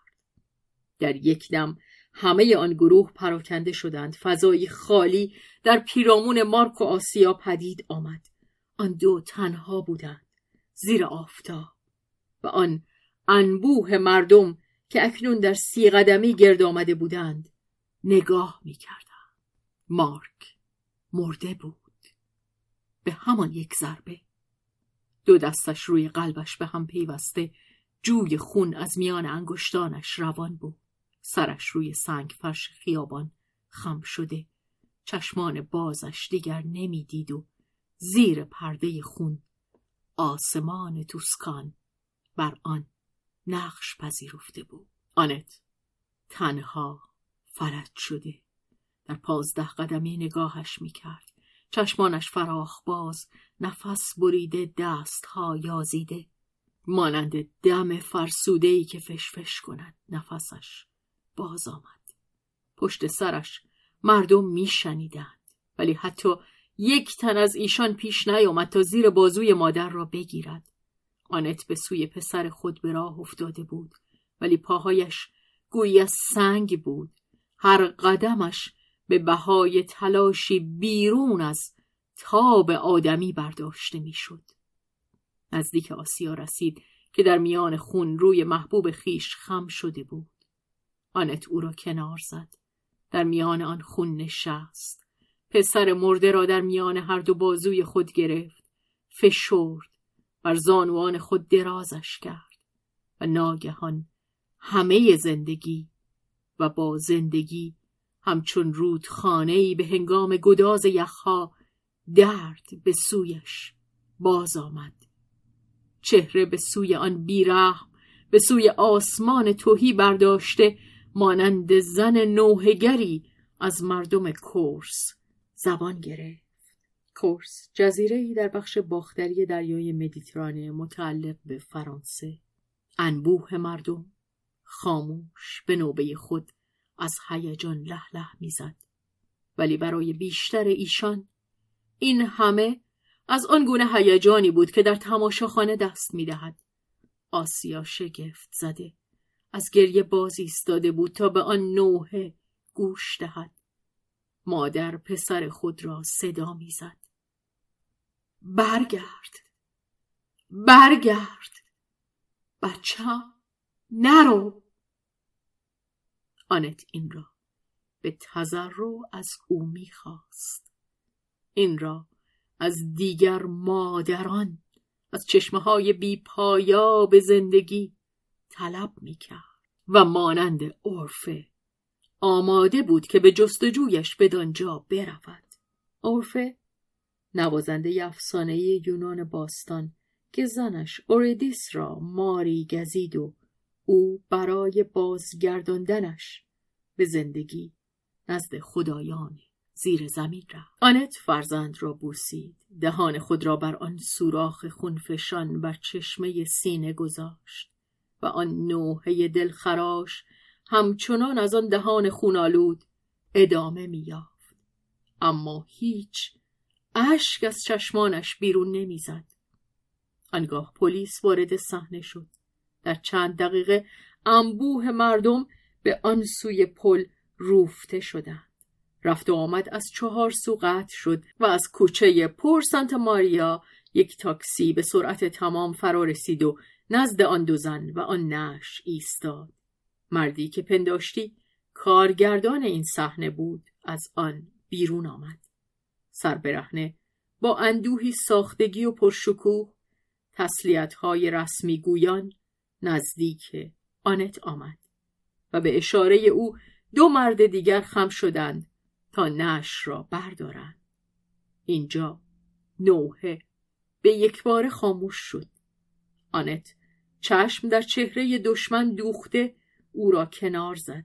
در یک دم همه آن گروه پراکنده شدند. فضای خالی در پیرامون مارک و آسیا پدید آمد. آن دو تنها بودند زیر آفتاب. و آن انبوه مردم که اکنون در سی قدمی گرد آمده بودند نگاه می مارک مرده بود. به همان یک ضربه. دو دستش روی قلبش به هم پیوسته جوی خون از میان انگشتانش روان بود. سرش روی سنگ فرش خیابان خم شده. چشمان بازش دیگر نمی‌دید و زیر پرده خون آسمان توسکان بر آن نقش پذیرفته بود. آنت تنها فلج شده. در پازده قدمی نگاهش می‌کرد. چشمانش فراخ باز نفس بریده دستها یازیده. مانند دم فرسوده که فشفش کند نفسش. باز آمد. پشت سرش مردم میشنیدند. ولی حتی یک تن از ایشان پیش نیامد تا زیر بازوی مادر را بگیرد. آنت به سوی پسر خود به راه افتاده بود. ولی پاهایش گویی از سنگ بود. هر قدمش به بهای تلاشی بیرون از تاب آدمی برداشته می‌شد. نزدیک آسیا رسید که در میان خون روی محبوب خیش خم شده بود. آنت او را کنار زد. در میان آن خون نشست. پسر مرده را در میان هر دو بازوی خود گرفت فشرد بر زانوان خود درازش کرد و ناگهان همه زندگی و با زندگی همچون رود خانهی به هنگام گداز یخها درد به سویش باز آمد. چهره به سوی آن بیرحم به سوی آسمان توهی برداشته مانند زن نوهگری از مردم کورس زبان گرفت. کورس جزیره ای در بخش باختری دریای مدیترانه متعلق به فرانسه. انبوه مردم خاموش به نوبه خود از هیجان له له می‌زد. ولی برای بیشتر ایشان این همه از آن گونه هیجانی بود که در تماشاخانه دست می‌دهد. آسیا شگفت زده از گریه باز ایستاده بود تا به آن نوحه گوش دهد. مادر پسر خود را صدا می‌زد. برگرد برگرد. بچه نرو. آنت این را. به تذرع از او می‌خواست. این را از دیگر مادران از چشمه های بی پایا به زندگی طلب می‌کرد و مانند عرفه آماده بود که به جستجویش بدانجا برود. عرفه نوازنده افسانه یونان باستان که زنش اوریدیس را ماری گزید و او برای بازگرداندنش به زندگی نزد خدایان زیر زمین رفت. آنت فرزند را بوسید. دهان خود را بر آن سوراخ خونفشان بر چشمه سینه گذاشت و آن نوحه دلخراش همچنان از آن دهان خونالود ادامه میافت اما هیچ اشک از چشمانش بیرون نمی‌زد. آنگاه پلیس وارد صحنه شد. در چند دقیقه انبوه مردم به آن سوی پل روفته شدند. رفت و آمد از چهار سو قطع شد و از کوچه پور سانتا ماریا یک تاکسی به سرعت تمام فرا رسید و نزد آن دو زن و آن نش ایستاد. مردی که پنداشتی کارگردان این صحنه بود از آن بیرون آمد. سربرهنه با اندوهی ساختگی و پرشکوه تسلیت های رسمی گویان نزدیک آنت آمد و به اشاره او دو مرد دیگر خم شدند تا نش را بردارند. اینجا نوحه به یک بار خاموش شد. آنت چشم در چهره دشمن دوخته او را کنار زد.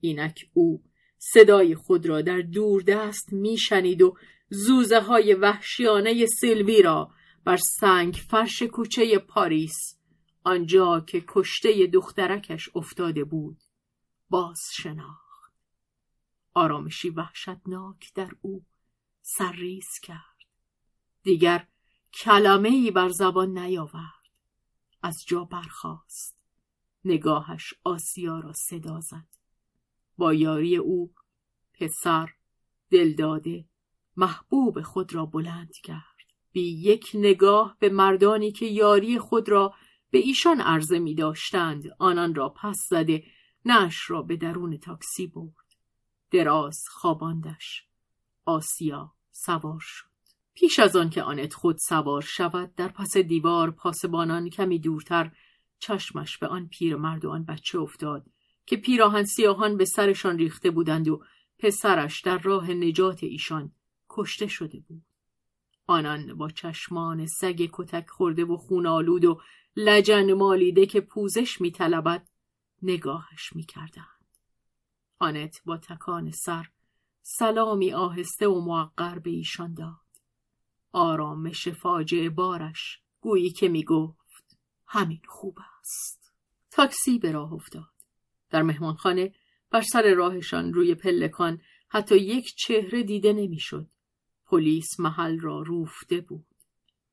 اینک او صدای خود را در دور دست میشنید و زوزه های وحشیانه سیلوی را بر سنگ فرش کوچه پاریس آنجا که کشته دخترکش افتاده بود باز شناخت آرامشی وحشتناک در او سرریز کرد. دیگر کلمه بر زبان نیاورد. از جا برخاست. نگاهش آسیا را صدا زد. با یاری او پسر دلداده محبوب خود را بلند کرد. بی یک نگاه به مردانی که یاری خود را به ایشان عرضه می داشتند. آنان را پس زده نش را به درون تاکسی برد. دراز خواباندش. آسیا سوار شد. پیش از آن که آنت خود سوار شود در پس دیوار پاسبانان کمی دورتر چشمش به آن پیر مرد و آن بچه افتاد که پیراهن سیاهان به سرشان ریخته بودند و پسرش در راه نجات ایشان کشته شده بود. آنان با چشمان سگ کتک خورده و خونالود و لجن مالیده که پوزش میطلبد نگاهش می‌کردند. آنت با تکان سر سلامی آهسته و معقر به ایشان داد. آرامش فاجعه بارش گویی که می‌گفت همین خوب است. تاکسی به راه افتاد. در مهمانخانه بر سر راهشان روی پلکان حتی یک چهره دیده نمی‌شد. پلیس محل را روفته بود.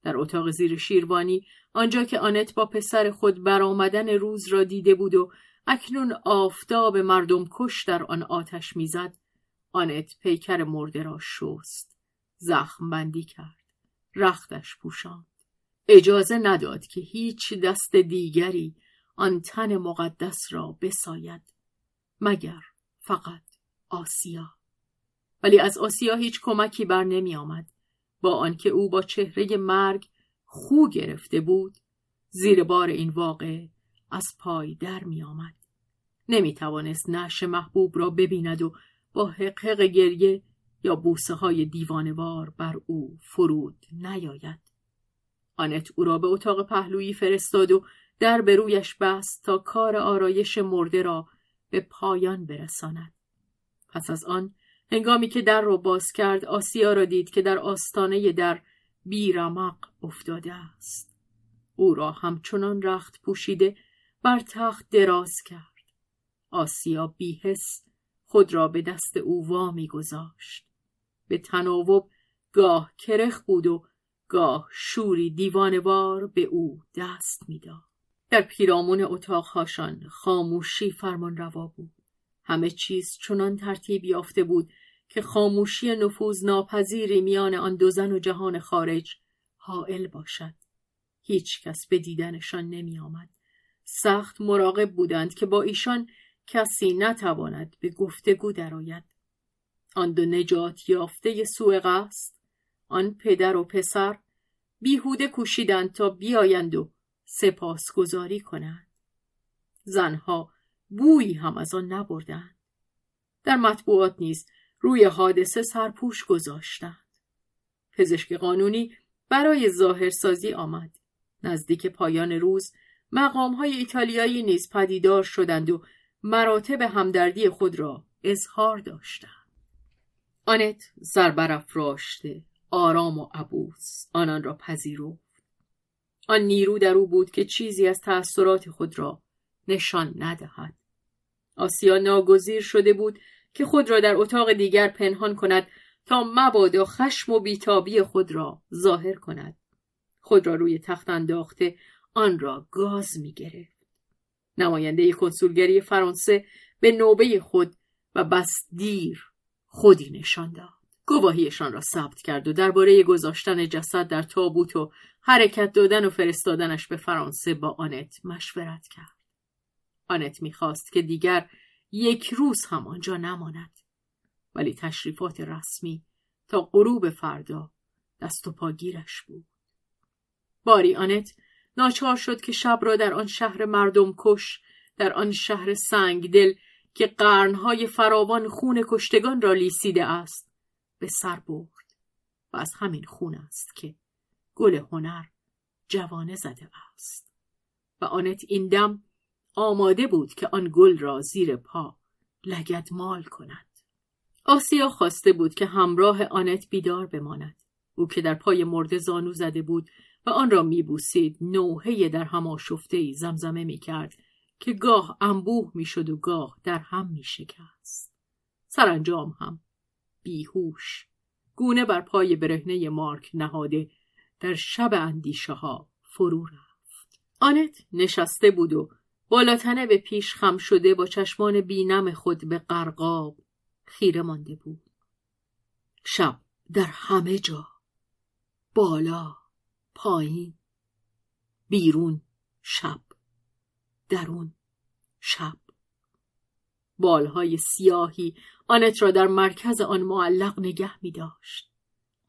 در اتاق زیر شیروانی آنجا که آنت با پسر خود برآمدن روز را دیده بود و اکنون آفتاب مردم کش در آن آتش می‌زد آنت پیکر مرده را شست زخم بندی کرد رختش پوشاند اجازه نداد که هیچ دست دیگری آن تن مقدس را بساید مگر فقط آسیا ولی از آسیا هیچ کمکی بر نمی آمد. با آنکه او با چهره مرگ خو گرفته بود زیر بار این واقع از پای در می آمد. نمی توانست نش محبوب را ببیند و با حقحق گریه یا بوسه های دیوانوار بر او فرود نیاید. آنت او را به اتاق پهلویی فرستاد و در به رویش بست تا کار آرایش مرده را به پایان برساند. پس از آن هنگامی که در را باز کرد آسیا را دید که در آستانه در بیرمق افتاده است. او را همچنان رخت پوشیده بر تخت دراز کرد. آسیا بیهس خود را به دست او وامی گذاشت. به تناوب گاه کرخ بود و گاه شوری دیوانوار به او دست می‌داد. در پیرامون اتاقهاشان خاموشی فرمان روا بود. همه چیز چنان ترتیب یافته بود که خاموشی نفوذ ناپذیری میان آن دو زن و جهان خارج حائل باشد. هیچ کس به دیدنشان نمی آمد. سخت مراقب بودند که با ایشان کسی نتواند به گفتگو درآید. آن دو نجات یافته سوء قصد آن پدر و پسر بیهوده کوشیدند تا بیایند و سپاسگزاری کنند. زنها بویی هم از آن نبردند. در مطبوعات نیز روی حادثه سرپوش گذاشتند. پزشک قانونی برای ظاهرسازی آمد. نزدیک پایان روز مقام های ایتالیایی نیز پدیدار شدند و مراتب همدردی خود را اظهار داشتند. آنت راشته آرام و عبوس آنان را پذیرفت آن نیرو در او بود که چیزی از تأثیرات خود را نشان ندهد آسیا ناگزیر شده بود که خود را در اتاق دیگر پنهان کند تا مبادا خشم و بیتابی خود را ظاهر کند خود را روی تخت انداخته آن را گاز می گرفت. نماینده کنسولگری فرانسه به نوبه خود و بس دیر خودی نشان داد. گواهیشان را ثبت کرد و درباره گذاشتن جسد در تابوت و حرکت دادن و فرستادنش به فرانسه با آنت مشورت کرد. آنت می‌خواست که دیگر یک روز هم آنجا نماند. ولی تشریفات رسمی تا غروب فردا دست و پاگیرش بود. باری آنت ناچار شد که شب را در آن شهر مردم کش در آن شهر سنگ دل که قرنهای فراوان خون کشتگان را لیسیده است به سر برد و از همین خون است که گل هنر جوانه زده است و آنت این دم آماده بود که آن گل را زیر پا لگد مال کند. آسیا خواسته بود که همراه آنت بیدار بماند. او که در پای مرده زانو زده بود و آن را میبوسید نوحه در هم آشفته زمزمه می‌کرد که گاه انبوه می‌شد و گاه در هم میشکست. سرانجام هم بیهوش گونه بر پای برهنه مارک نهاده در شب اندیشه ها فرو رفت. آنت نشسته بود و بالاتنه به پیش خم شده با چشمان بینم خود به قرقاب خیره مانده بود شب در همه جا بالا پایین بیرون شب درون شب بالهای سیاهی آنت را در مرکز آن معلق نگه می داشت.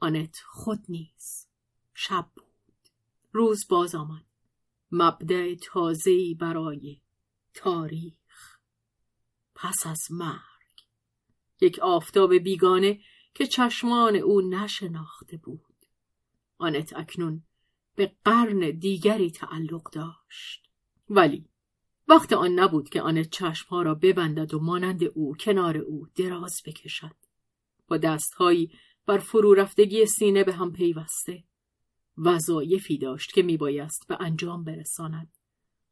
آنت خود نیز شب بود. روز باز آمد. مبدع تازهی برای تاریخ. پس از مرگ. یک آفتاب بیگانه که چشمان او نشناخته بود. آنت اکنون به قرن دیگری تعلق داشت. ولی وقت آن نبود که آن چشمها را ببندد و مانند او کنار او دراز بکشد. با دستهایی بر فرو رفتگی سینه به هم پیوسته. وظایفی داشت که میبایست به انجام برساند.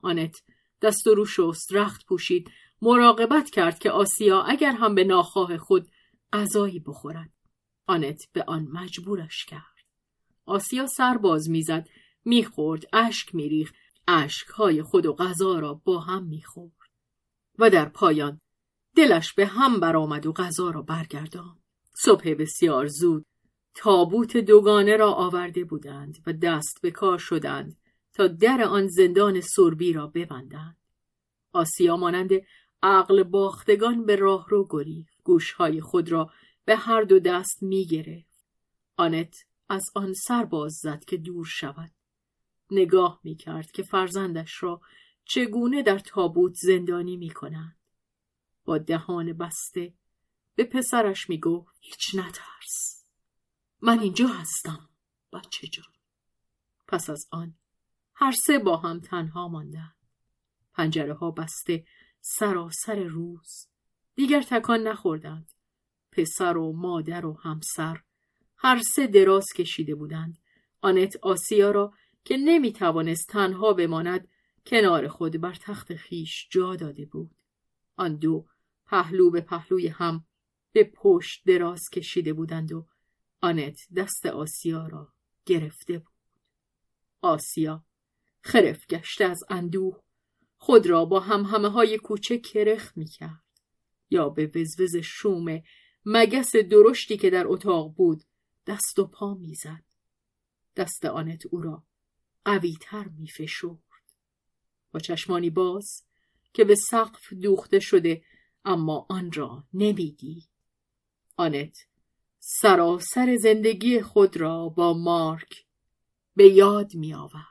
آنت دست و رو شست رخت پوشید مراقبت کرد که آسیا اگر هم به ناخواه خود غذایی بخورد. آنت به آن مجبورش کرد. آسیا سر باز می‌زد می‌خورد اشک میریخت اشکهای خود و غذا را با هم می‌خورد و در پایان دلش به هم برآمد و غذا را برگردان صبح بسیار زود تابوت دوگانه را آورده بودند و دست به کار شدند تا در آن زندان سربی را ببندند آسیا مانند عقل باختگان به راه رو گریخت گوشهای خود را به هر دو دست می گرفت. آنت از آن سر باز زد که دور شود. نگاه می کرد که فرزندش را چگونه در تابوت زندانی می کنند. با دهان بسته به پسرش می گفت هیچ نترس. من اینجا هستم بچه جان. پس از آن هر سه با هم تنها ماندند. پنجره ها بسته سراسر روز. دیگر تکان نخوردند. پسر و مادر و همسر هر سه دراز کشیده بودند. آنت آسیا را که نمی توانست تنها بماند کنار خود بر تخت خیش جا داده بود. آن دو پهلو به پهلوی هم به پشت دراز کشیده بودند و آنت دست آسیا را گرفته بود. آسیا خرف گشته از اندوه خود را با هم همه های کوچه کرخ می کرد یا به وزوز شوم مگس درشتی که در اتاق بود دست و پا می‌زد. دست آنت او را قویتر می فشرد. با چشمانی باز که به سقف دوخته شده اما آن را نمی‌دید. آنت سراسر زندگی خود را با مارک به یاد می آورد.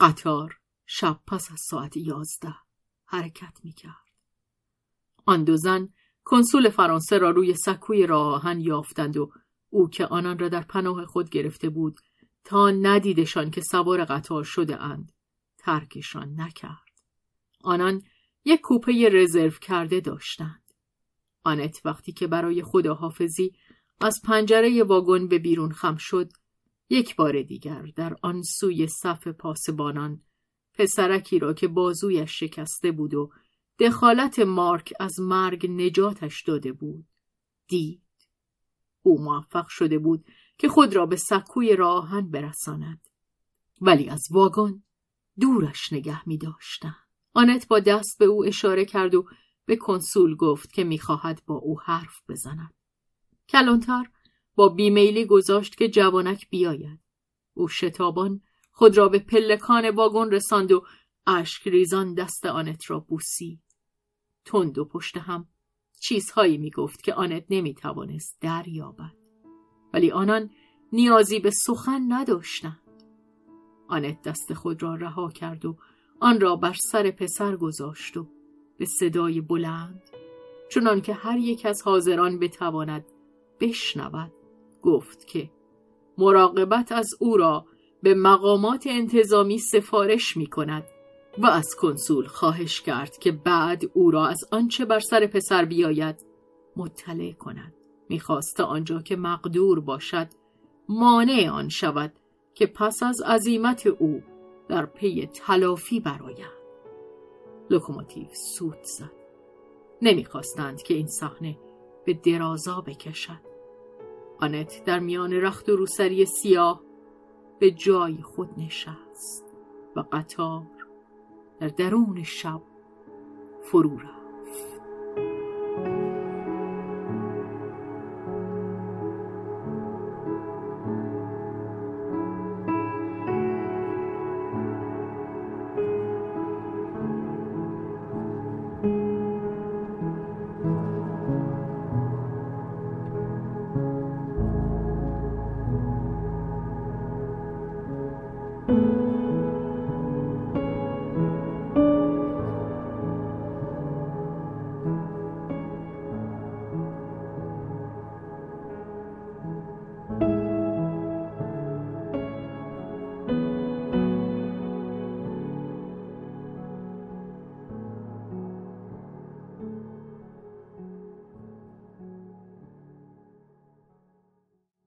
قطار شب پس از ساعت یازده حرکت می کرد. آن دو زن کنسول فرانسه را روی سکوی راه یافتند و او که آنان را در پناه خود گرفته بود تا ندیدشان که سوار قطار شده اند ترکشان نکرد. آنان یک کوپه رزرو کرده داشتند. آنت وقتی که برای خداحافظی از پنجره واگن به بیرون خم شد یک بار دیگر در آن سوی صف پاسبانان پسرکی را که بازویش شکسته بود و دخالت مارک از مرگ نجاتش داده بود دید او موفق شده بود که خود را به سکوی راهن برساند ولی از واگن دورش نگه می داشتن. آنت با دست به او اشاره کرد و به کنسول گفت که می‌خواهد با او حرف بزند. کلانتر با بیمیلی گذاشت که جوانک بیاید. او شتابان خود را به پلکان واگن رساند و اشک ریزان دست آنت را بوسید. تند و پشت هم چیزهایی می‌گفت که آنت نمی‌توانست دریابد. ولی آنان نیازی به سخن نداشتند. آنت دست خود را رها کرد و آن را بر سر پسر گذاشت و به صدای بلند چنان که هر یک از حاضران بتواند بشنود. گفت که مراقبت از او را به مقامات انتظامی سفارش می کند و از کنسول خواهش کرد که بعد او را از آنچه بر سر پسر بیاید مطلع کند. می‌خواست آنجا که مقدور باشد مانع آن شود که پس از عزیمت او در پی تلافی براید لوکوموتیو سوت زد. نمی‌خواستند که این صحنه به درازا بکشد. آنت در میان رخت و روسری سیاه به جای خود نشست و قطار در درون شب فرو رفت.